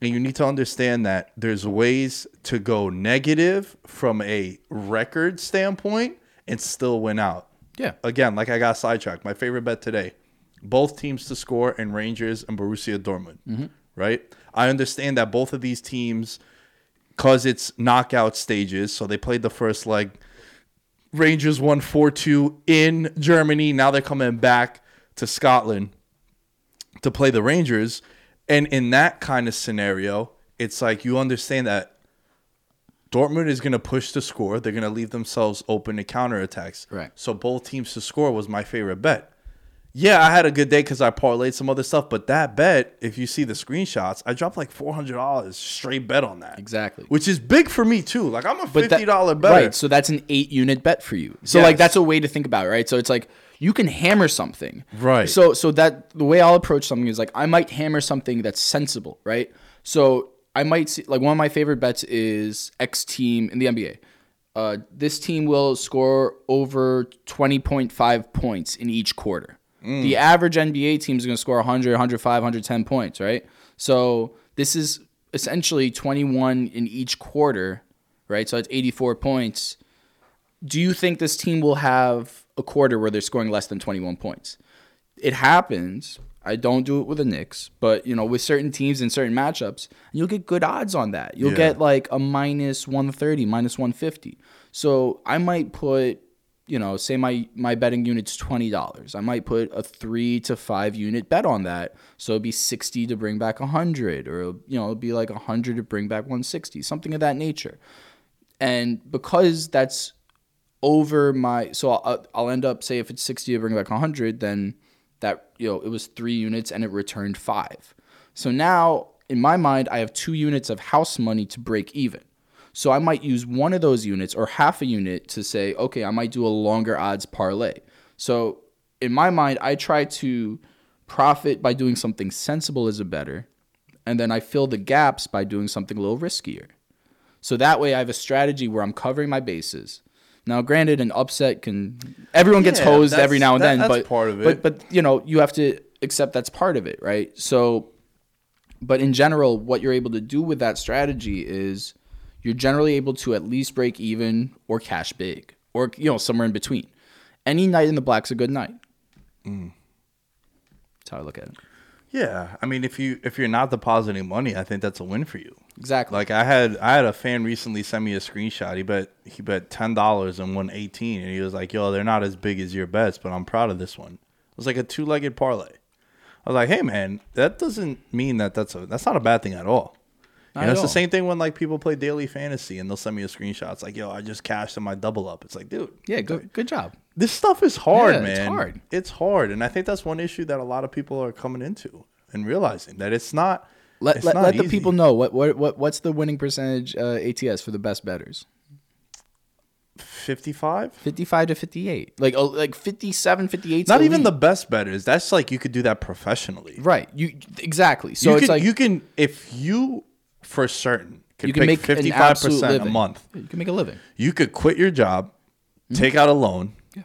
Speaker 1: And you need to understand that there's ways to go negative from a record standpoint and still win out.
Speaker 2: Yeah.
Speaker 1: Again, like I got sidetracked. My favorite bet today: both teams to score and Rangers and Borussia Dortmund.
Speaker 2: Mm-hmm.
Speaker 1: Right. I understand that both of these teams because it's knockout stages. So they played the first leg. Rangers won 4 2 in Germany. Now they're coming back to Scotland to play the Rangers. And in that kind of scenario, it's like you understand that Dortmund is going to push to score. They're going to leave themselves open to counterattacks.
Speaker 2: Right.
Speaker 1: So both teams to score was my favorite bet. Yeah, I had a good day because I parlayed some other stuff, but that bet, if you see the screenshots, I dropped like four hundred dollars straight bet on that.
Speaker 2: Exactly.
Speaker 1: which is big for me too. Like I'm a
Speaker 2: But
Speaker 1: fifty dollar bet.
Speaker 2: Right. So that's an eight unit bet for you. So
Speaker 1: Yes.
Speaker 2: like that's a way to think about it, right? So it's like you can hammer something.
Speaker 1: Right.
Speaker 2: So so that the way I'll approach something is like I might hammer something that's sensible, right? So I might see like one of my favorite bets is X team in the NBA. Uh, this team will score over 20.5 points in each quarter. The mm. average NBA team is going to score 100, 105, 110 points, right? So this is essentially 21 in each quarter, right? So that's 84 points. Do you think this team will have a quarter where they're scoring less than 21 points? It happens. I don't do it with the Knicks, but you know, with certain teams and certain matchups, you'll get good odds on that. You'll
Speaker 1: Yeah.
Speaker 2: get like a minus 130, minus 150. So I might put, you know, say my my betting unit's twenty dollars. I might put a three to five unit bet on that. So it'd be sixty to bring back hundred, or you know, it'd be like hundred to bring back one sixty, something of that nature. And because that's over my so I'll, I'll end up say if it's 60 to bring back 100 then that you know it was three units and it returned five so now in my mind i have two units of house money to break even so i might use one of those units or half a unit to say okay i might do a longer odds parlay so in my mind i try to profit by doing something sensible as a bettor and then i fill the gaps by doing something a little riskier so that way I have a strategy where I'm covering my bases. Now, granted, an upset can everyone gets
Speaker 1: Yeah,
Speaker 2: hosed every now and
Speaker 1: that-
Speaker 2: then,
Speaker 1: that's
Speaker 2: but
Speaker 1: part of
Speaker 2: But but you know you have to accept that's part of it, right? So, but in general, what you're able to do with that strategy is you're generally able to at least break even or cash big or you know somewhere in between. Any night in the black's a good night.
Speaker 1: Mm.
Speaker 2: That's how I look at it.
Speaker 1: Yeah, I mean, if you if you're not depositing money, I think that's a win for you.
Speaker 2: Exactly.
Speaker 1: Like I had I had a fan recently send me a screenshot. He bet he bet ten dollars and won eighteen, and he was like, "Yo, they're not as big as your bets, but I'm proud of this one." It was like a two legged parlay. I was like, "Hey, man, that doesn't mean that that's a that's not a bad thing at all."
Speaker 2: Not
Speaker 1: you know, it's
Speaker 2: all.
Speaker 1: the same thing when like people play daily fantasy and they'll send me a screenshot. It's like, "Yo, I just cashed in my double up." It's like, dude,
Speaker 2: yeah, good good job.
Speaker 1: this stuff is hard,
Speaker 2: Yeah,
Speaker 1: man.
Speaker 2: it's hard.
Speaker 1: It's hard, and I think that's one issue that a lot of people are coming into and realizing that it's not.
Speaker 2: Let,
Speaker 1: it's
Speaker 2: let,
Speaker 1: not
Speaker 2: let the people know what, what what what's the winning percentage uh, ATS for the best bettors?
Speaker 1: Fifty-five.
Speaker 2: 55 to 58. Like oh, like 57 58
Speaker 1: Not even the best bettors. That's like you could do that professionally.
Speaker 2: Right. You exactly. So
Speaker 1: you
Speaker 2: it's
Speaker 1: can,
Speaker 2: like
Speaker 1: you can if you for certain could
Speaker 2: you can make
Speaker 1: fifty
Speaker 2: an
Speaker 1: five percent a month.
Speaker 2: You can make a living.
Speaker 1: You could quit your job,
Speaker 2: Mm-hmm.
Speaker 1: take out a loan.
Speaker 2: Yeah.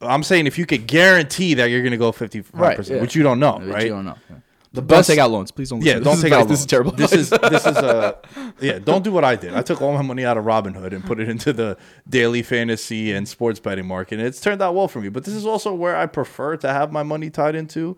Speaker 1: I'm saying if you could guarantee that you're going to go fifty five
Speaker 2: Right,
Speaker 1: percent,
Speaker 2: yeah.
Speaker 1: which you don't know,
Speaker 2: Which
Speaker 1: right?
Speaker 2: You don't know. Yeah.
Speaker 1: The
Speaker 2: Don't
Speaker 1: best-
Speaker 2: take out loans. Please don't.
Speaker 1: Yeah, don't
Speaker 2: This
Speaker 1: take
Speaker 2: is [laughs]
Speaker 1: out.
Speaker 2: advice. This is terrible.
Speaker 1: This is this is a [laughs] yeah. Don't do what I did. I took all my money out of Robinhood and put it into the daily fantasy and sports betting market. And it's turned out well for me. But this is also where I prefer to have my money tied into.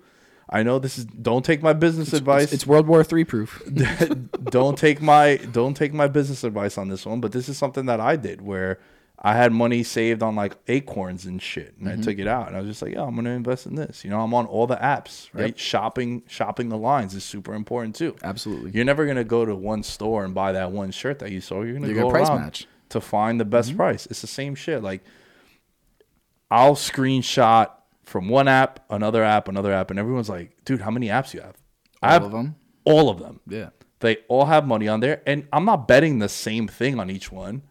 Speaker 1: I know this is. Don't take my business advice.
Speaker 2: it's World War Three proof. [laughs]
Speaker 1: don't take my don't take my business advice on this one. But this is something that I did where I had money saved on like acorns and shit, and
Speaker 2: Mm-hmm.
Speaker 1: I took it out, and I was just like, yeah, I'm gonna invest in this. You know, I'm on all the apps, right? Shopping shopping the lines is super important too.
Speaker 2: Absolutely.
Speaker 1: You're never gonna go to one store and buy that one shirt that you saw. You're gonna
Speaker 2: You're
Speaker 1: go
Speaker 2: gonna price match. Mm-hmm.
Speaker 1: to find the best price. It's the same shit. Like I'll screenshot from one app, another app, another app, and everyone's like, dude, how many apps you have? I
Speaker 2: All
Speaker 1: have
Speaker 2: of them.
Speaker 1: All of them.
Speaker 2: Yeah.
Speaker 1: They all have money on there, and I'm not betting the same thing on each one.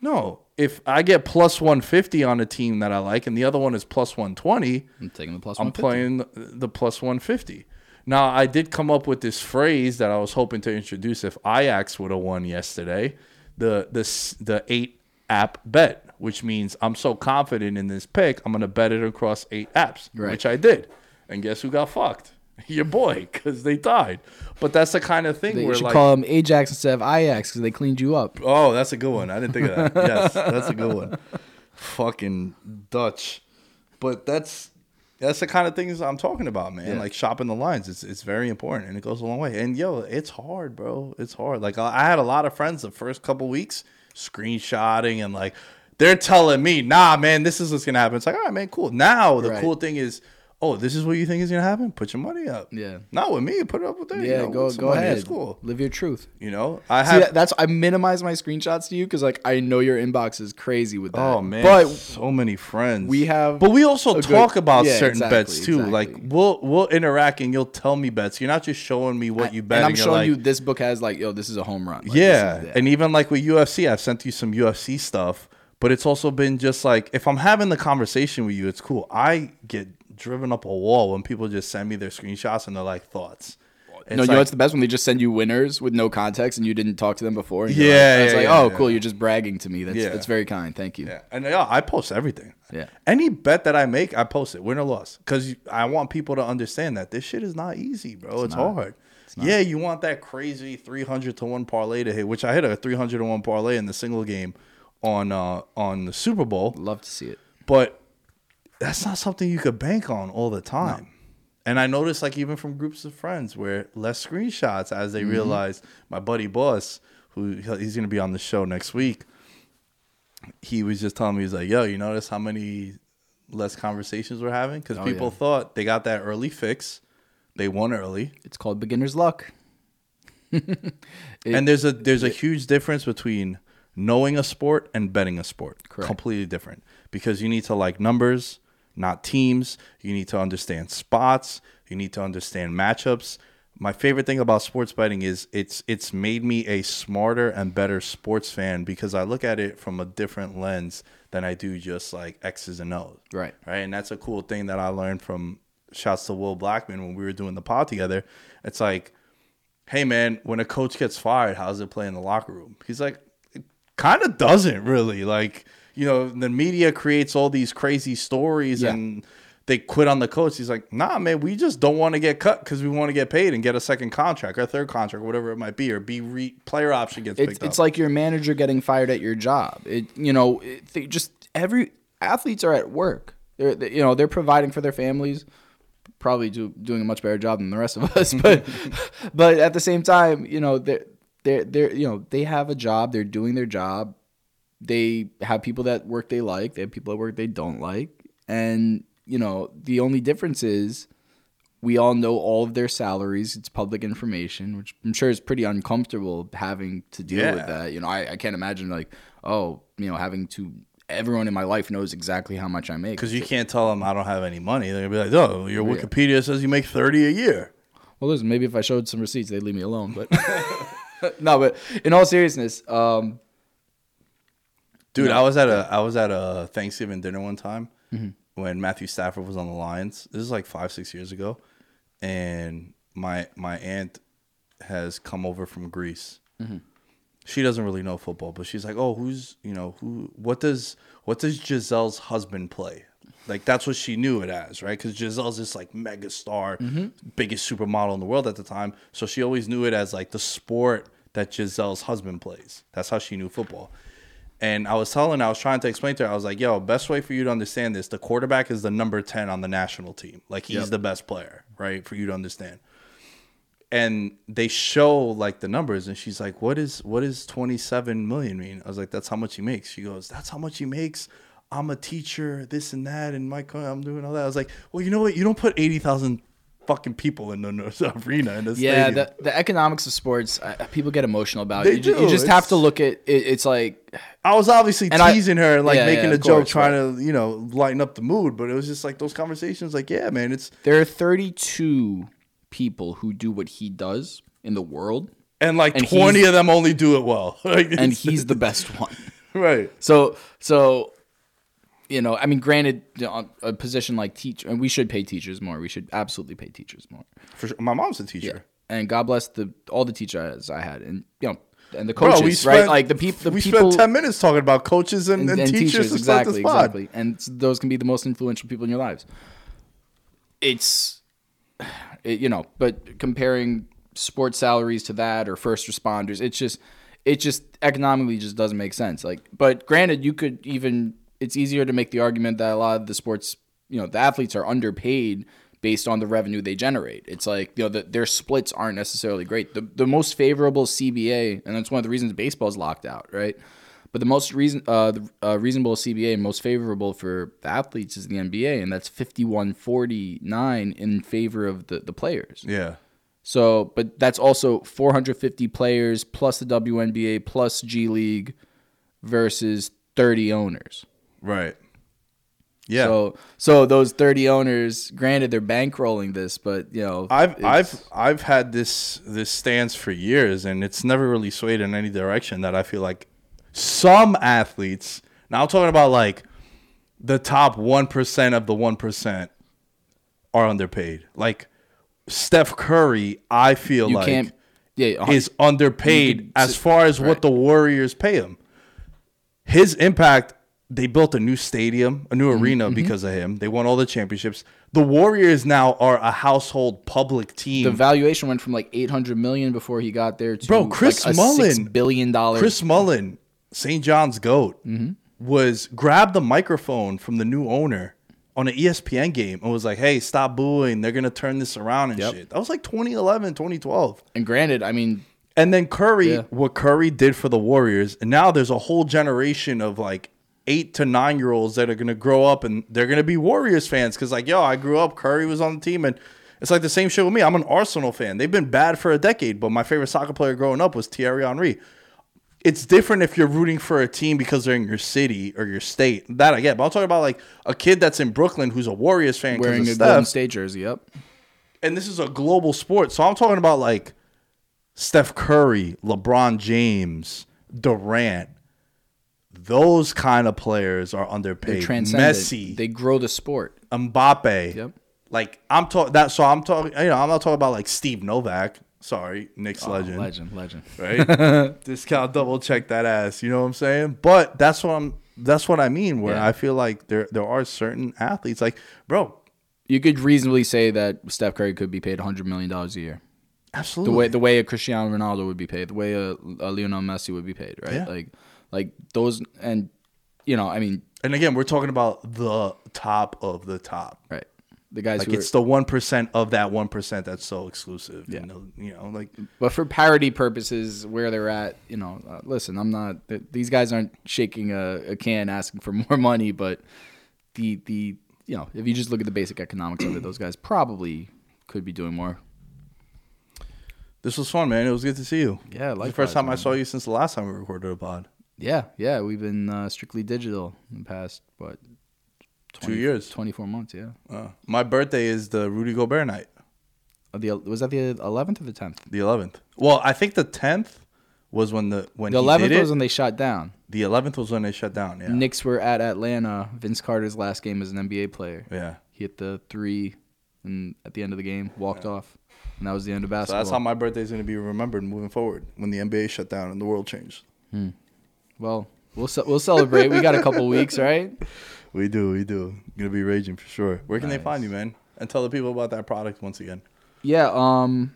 Speaker 1: No, if I get plus 150 on a team that I like, and the other one is plus 120,
Speaker 2: I'm taking the plus.
Speaker 1: I'm playing the, the plus 150. Now, I did come up with this phrase that I was hoping to introduce if Ajax would have won yesterday, the the the eight app bet, which means I'm so confident in this pick, I'm gonna bet it across eight apps,
Speaker 2: Right.
Speaker 1: which I did. And guess who got fucked? [laughs] Your boy, because they died. But that's the kind of thing
Speaker 2: They
Speaker 1: where
Speaker 2: should
Speaker 1: like,
Speaker 2: call them Ajax instead of Ajax because they cleaned you up.
Speaker 1: Oh, that's a good one. I didn't think of that. [laughs] yes, that's a good one. Fucking Dutch. But that's that's the kind of things I'm talking about, man.
Speaker 2: Yeah.
Speaker 1: Like shopping the lines. It's it's very important and it goes a long way. And yo, it's hard, bro. It's hard. Like I I had a lot of friends the first couple weeks screenshotting and like they're telling me, nah, man, this is what's gonna happen. It's like, all right, man, cool. Now the
Speaker 2: Right.
Speaker 1: cool thing is, oh, this is what you think is gonna happen? Put your money up.
Speaker 2: Yeah.
Speaker 1: Not with me, put it up with them. you
Speaker 2: Yeah,
Speaker 1: know,
Speaker 2: go go ahead.
Speaker 1: It's cool.
Speaker 2: Live your truth.
Speaker 1: You know? I
Speaker 2: See,
Speaker 1: have
Speaker 2: that, that's I minimize my screenshots to you because like I know your inbox is crazy with that.
Speaker 1: Oh man,
Speaker 2: but
Speaker 1: so many friends.
Speaker 2: we have
Speaker 1: but we also
Speaker 2: a good-
Speaker 1: talk about
Speaker 2: yeah,
Speaker 1: certain
Speaker 2: exactly,
Speaker 1: bets too. Like we'll we'll interact and you'll tell me bets. You're not just showing me what you bet.
Speaker 2: and I'm
Speaker 1: you're
Speaker 2: showing
Speaker 1: like,
Speaker 2: you this book has like yo, this is a home run. Like,
Speaker 1: yeah.
Speaker 2: is-
Speaker 1: and even like with UFC, I've sent you some UFC stuff. But it's also been just like if I'm having the conversation with you, it's cool. I get driven up a wall when people just send me their screenshots and they're like thoughts. It's
Speaker 2: no, you know
Speaker 1: like-
Speaker 2: what's the best when they just send you winners with no context and you didn't talk to them before. and you're
Speaker 1: Yeah,
Speaker 2: it's
Speaker 1: yeah,
Speaker 2: like,
Speaker 1: yeah,
Speaker 2: oh,
Speaker 1: yeah.
Speaker 2: cool, you're just bragging to me. That's
Speaker 1: Yeah.
Speaker 2: that's very kind. Thank you.
Speaker 1: Yeah, and yeah, I post everything.
Speaker 2: Yeah.
Speaker 1: any bet that I make, I post it, win or loss, because I want people to understand that this shit is not easy, bro. It's, hard. yeah, you want that crazy three hundred to one parlay to hit, which I hit a three hundred to one parlay in the single game on uh on the Super Bowl,
Speaker 2: Love to see it.
Speaker 1: but that's not something you could bank on all the time. And I noticed, like, even from groups of friends, where less screenshots as they realize my buddy Boss, who he's going to be on the show next week, he was just telling me, he's like, yo, you notice how many less conversations we're having? Because
Speaker 2: Oh,
Speaker 1: people
Speaker 2: yeah.
Speaker 1: thought they got that early fix, they won early.
Speaker 2: It's called beginner's luck. [laughs]
Speaker 1: and there's a there's a huge difference between knowing a sport and betting a sport.
Speaker 2: Correct.
Speaker 1: Completely different because you need to like numbers, not teams. You need to understand spots. You need to understand matchups. My favorite thing about sports betting is it's it's made me a smarter and better sports fan because I look at it from a different lens than I do just like X's and O's.
Speaker 2: Right.
Speaker 1: Right. And that's a cool thing that I learned from shouts to Will Blackman when we were doing the pod together. It's like hey man, when a coach gets fired, how's it play in the locker room? He's like, kind of doesn't really. Like, you know, the media creates all these crazy stories
Speaker 2: Yeah.
Speaker 1: and they quit on the coach. He's like, nah, man, we just don't want to get cut because we want to get paid and get a second contract or third contract, whatever it might be, or be re- player option gets
Speaker 2: It's, it's like your manager getting fired at your job. It you know it, they just every athletes are at work. They're they, you know they're providing for their families, probably do, doing a much better job than the rest of us. [laughs] But [laughs] but at the same time, you know they're they're they're you know they have a job. They're doing their job. They have people that work they like. They have people at work they don't like. And you know the only difference is we all know all of their salaries. It's public information, which I'm sure is pretty uncomfortable having to deal
Speaker 1: Yeah.
Speaker 2: with that. You know, I, I can't imagine like, oh, you know, having to everyone in my life knows exactly how much I make.
Speaker 1: because you can't tell them I don't have any money. They're gonna be like, oh, your Wikipedia says you make thirty a year.
Speaker 2: Well, listen, maybe if I showed some receipts, they'd leave me alone. But [laughs] [laughs] no, but in all seriousness, um,
Speaker 1: Dude, I was at a I was at a Thanksgiving dinner one time mm-hmm. when Matthew Stafford was on the Lions. This is like five six years ago, and my my aunt has come over from Greece. Mm-hmm. She doesn't really know football, but she's like, "Oh, who's you know who? What does what does Gisele's husband play?" Like that's what she knew it as, right? Because Gisele's this like mega star, mm-hmm. biggest supermodel in the world at the time. So she always knew it as like the sport that Gisele's husband plays. That's how she knew football. And I was telling, I was trying to explain to her, I was like, yo, best way for you to understand this, the quarterback is the number 10 on the national team. Like he's
Speaker 2: Yep.
Speaker 1: the best player, right? For you to understand. And they show like the numbers and she's like, What is what is 27 million mean? I was like, That's how much he makes. She goes, That's how much he makes. I'm a teacher, this and that, and my I'm doing all that. I was like, Well, you know what? You don't put eighty thousand fucking people in the [laughs] arena in the
Speaker 2: yeah,
Speaker 1: stadium.
Speaker 2: the, the economics of sports, uh, people get emotional about
Speaker 1: They
Speaker 2: it. You, ju-
Speaker 1: do.
Speaker 2: you just have to look at it. It's like
Speaker 1: I was obviously
Speaker 2: And I-
Speaker 1: teasing her and like
Speaker 2: Yeah,
Speaker 1: making
Speaker 2: yeah,
Speaker 1: a
Speaker 2: of
Speaker 1: joke,
Speaker 2: course,
Speaker 1: trying to you know lighten up the mood. But it was just like those conversations. Like, yeah, man, it's
Speaker 2: there are 32 people who do what he does in the world,
Speaker 1: and like
Speaker 2: And
Speaker 1: twenty of them only do it well. [laughs]
Speaker 2: And he's the best [laughs] one.
Speaker 1: right.
Speaker 2: So so you know, I mean, granted, you uh, know, a position like teacher, and we should pay teachers more. We should absolutely pay teachers more.
Speaker 1: For sure. My mom's a teacher.
Speaker 2: And God bless the all the teachers I had, and you know, and the
Speaker 1: Bro,
Speaker 2: coaches,
Speaker 1: we
Speaker 2: right? Like the people, the
Speaker 1: we
Speaker 2: people,
Speaker 1: spent ten minutes talking about coaches and, and,
Speaker 2: and, and
Speaker 1: teachers,
Speaker 2: exactly, exactly. And those can be the most influential people in your lives. It's, it, you know, but comparing sports salaries to that or first responders, it's just, it just economically just doesn't make sense. Like, but granted, you could even, it's easier to make the argument that a lot of the sports, you know, the athletes are underpaid based on the revenue they generate. It's like, you know, the, their splits aren't necessarily great. The, the most favorable CBA, and that's one of the reasons baseball's locked out, right? But the most reason, uh, the uh, reasonable CBA, most favorable for the athletes is the NBA, and that's fifty one forty nine in favor of the, the players.
Speaker 1: Yeah.
Speaker 2: So, but that's also four hundred fifty players plus the WNBA plus G League versus thirty owners.
Speaker 1: Right. Yeah.
Speaker 2: So, so those thirty owners, granted, they're bankrolling this, but you know,
Speaker 1: I've I've I've had this this stance for years, and it's never really swayed in any direction. That I feel like some athletes. Now I'm talking about like the top one percent of the one percent are underpaid. Like Steph Curry, I feel
Speaker 2: You
Speaker 1: like
Speaker 2: can't. Yeah,
Speaker 1: is underpaid
Speaker 2: could
Speaker 1: as far as
Speaker 2: right.
Speaker 1: what the Warriors pay him. His impact, they built a new stadium, a new
Speaker 2: Mm-hmm,
Speaker 1: arena because of him. They won all the championships. The Warriors now are a household public team.
Speaker 2: the valuation went from like eight hundred million before he got there to
Speaker 1: Bro, Chris
Speaker 2: like a
Speaker 1: Mullin-
Speaker 2: six billion dollar.
Speaker 1: Chris Mullin, St. John's goat,
Speaker 2: Mm-hmm.
Speaker 1: was grabbed the microphone from the new owner on an ESPN game and was like, "Hey, stop booing. They're gonna turn this around and
Speaker 2: Yep.
Speaker 1: shit." That was like 2011, 2012.
Speaker 2: and granted, I mean,
Speaker 1: And then Curry,
Speaker 2: Yeah.
Speaker 1: what Curry did for the Warriors, and now there's a whole generation of like eight to nine year olds that are gonna grow up and they're gonna be Warriors fans because like, yo, I grew up, Curry was on the team, and it's like the same shit with me. I'm an Arsenal fan. They've been bad for a decade, but my favorite soccer player growing up was Thierry Henry. It's different if you're rooting for a team because they're in your city or your state. That I get, but I'm talking about like a kid that's in Brooklyn who's a Warriors fan
Speaker 2: wearing a
Speaker 1: of
Speaker 2: Golden State jersey. Yep.
Speaker 1: and this is a global sport. So I'm talking about like Steph Curry, LeBron James, Durant. Those kind of players are
Speaker 2: They're
Speaker 1: underpaid.
Speaker 2: transcendent.
Speaker 1: Messi,
Speaker 2: They grow the sport.
Speaker 1: Mbappe.
Speaker 2: Yep.
Speaker 1: Like I'm talking that. So I'm talking. You know, I'm not talking about like Steve Novak. Sorry, Knicks
Speaker 2: Oh,
Speaker 1: legend.
Speaker 2: legend, legend.
Speaker 1: Right. [laughs] Discount double check that ass. You know what I'm saying? But that's what I'm. That's what I mean. Where
Speaker 2: Yeah.
Speaker 1: I feel like there there are certain athletes like bro.
Speaker 2: You could reasonably say that Steph Curry could be paid hundred million dollars a year.
Speaker 1: Absolutely.
Speaker 2: The way the way a Cristiano Ronaldo would be paid, the way a, a Lionel Messi would be paid, right?
Speaker 1: Yeah.
Speaker 2: Like, like those, and you know, I mean,
Speaker 1: And again, we're talking about the top of the top.
Speaker 2: right? The guys
Speaker 1: Like it's
Speaker 2: are,
Speaker 1: the one percent of that one percent that's so exclusive. Yeah. You know, you know, like
Speaker 2: but for parity purposes, where they're at, you know, uh, listen, I'm not. th- These guys aren't shaking a, a can asking for [laughs] more money, but the the you know, if you just look at the basic economics of it, those guys probably could be doing more.
Speaker 1: this was fun, man. It was good to see you.
Speaker 2: Yeah,
Speaker 1: like the first time I saw you since the last time we recorded a pod.
Speaker 2: Yeah, yeah, we've been uh, strictly digital in the past, what,
Speaker 1: Two years.
Speaker 2: 24 months, yeah.
Speaker 1: Uh, my birthday is the Rudy Gobert night,
Speaker 2: Uh, the was that the 11th or the 10th?
Speaker 1: the eleventh. Well, I think the tenth was when the when
Speaker 2: The 11th
Speaker 1: did it.
Speaker 2: was when they shut down.
Speaker 1: the eleventh was when they shut down. Yeah.
Speaker 2: Knicks were at Atlanta. Vince Carter's last game as an NBA player.
Speaker 1: yeah.
Speaker 2: He hit the three, and at the end of the game, walked off, and that was the end of
Speaker 1: So
Speaker 2: basketball.
Speaker 1: that's how my birthday is going to be remembered moving forward when the NBA shut down and the world changed.
Speaker 2: Well, we'll ce- we'll celebrate. we got a couple [laughs] weeks, right?
Speaker 1: We do, we do. Gonna be raging for sure. Where can they find you, man? And tell the people about that product once again.
Speaker 2: Yeah. Um,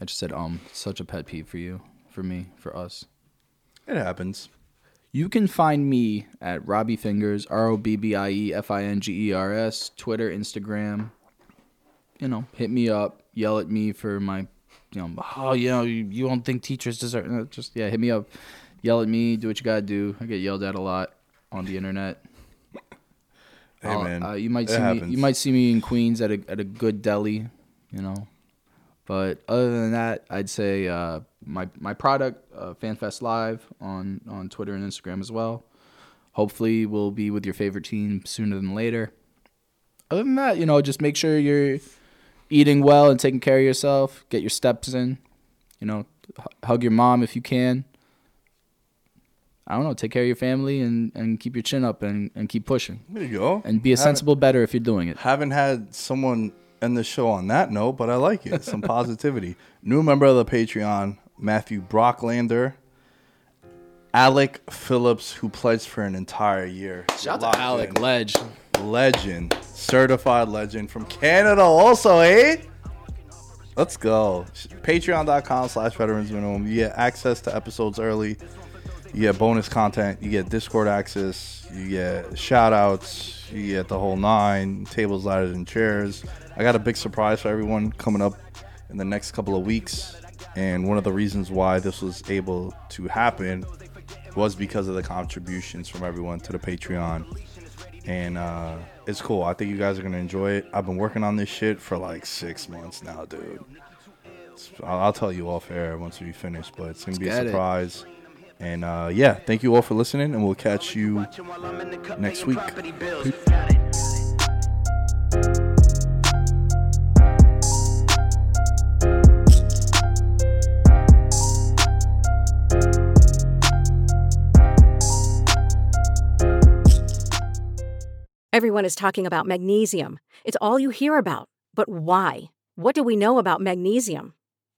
Speaker 2: I just said um. Such a pet peeve for you, for me, for us.
Speaker 1: It happens.
Speaker 2: You can find me at Robbie Fingers, R O B B I E F I N G E R S, Twitter, Instagram. You know, hit me up, yell at me for my, you know, oh, you know, you, you don't think teachers deserve, just, yeah, hit me up, yell at me, do what you gotta do. I get yelled at a lot on the internet. [laughs]
Speaker 1: Hey
Speaker 2: I'll-
Speaker 1: man,
Speaker 2: uh, you might see me. You might see me in Queens at a at a good deli, you know. But other than that, I'd say uh, my my product, uh, FanFest Live on on Twitter and Instagram as well. Hopefully, we'll be with your favorite team sooner than later. Other than that, you know, just make sure you're eating well and taking care of yourself. Get your steps in. You know, h- hug your mom if you can. I don't know. Take care of your family and, and keep your chin up and, and keep pushing
Speaker 1: There you go.
Speaker 2: and be a
Speaker 1: Haven't-
Speaker 2: sensible bettor if you're doing it.
Speaker 1: Haven't had someone end the show on that note, but I like it. Some positivity. [laughs] New member of the Patreon, Matthew Brocklander. Alec Phillips, who pledged for an entire year.
Speaker 2: Shout
Speaker 1: out
Speaker 2: to Alec
Speaker 1: in.
Speaker 2: Ledge.
Speaker 1: legend, certified legend from Canada, also, eh? Let's go. Patreon.com slash veterans minimum. You get access to episodes early. You get bonus content. You get Discord access. You get shout outs. You get the whole nine tables, ladders, and chairs. I got a big surprise for everyone coming up in the next couple of weeks. And one of the reasons why this was able to happen was because of the contributions from everyone to the Patreon and uh, it's cool. I think you guys are gonna enjoy it. I've been working on this shit for like six months now, dude. It's- I'll, I'll tell you off air once we finish, but it's gonna be a
Speaker 2: get it.
Speaker 1: And uh, yeah, thank you all for listening, and we'll catch you next week.
Speaker 3: Everyone is talking about magnesium. It's all you hear about. But why? What do we know about magnesium?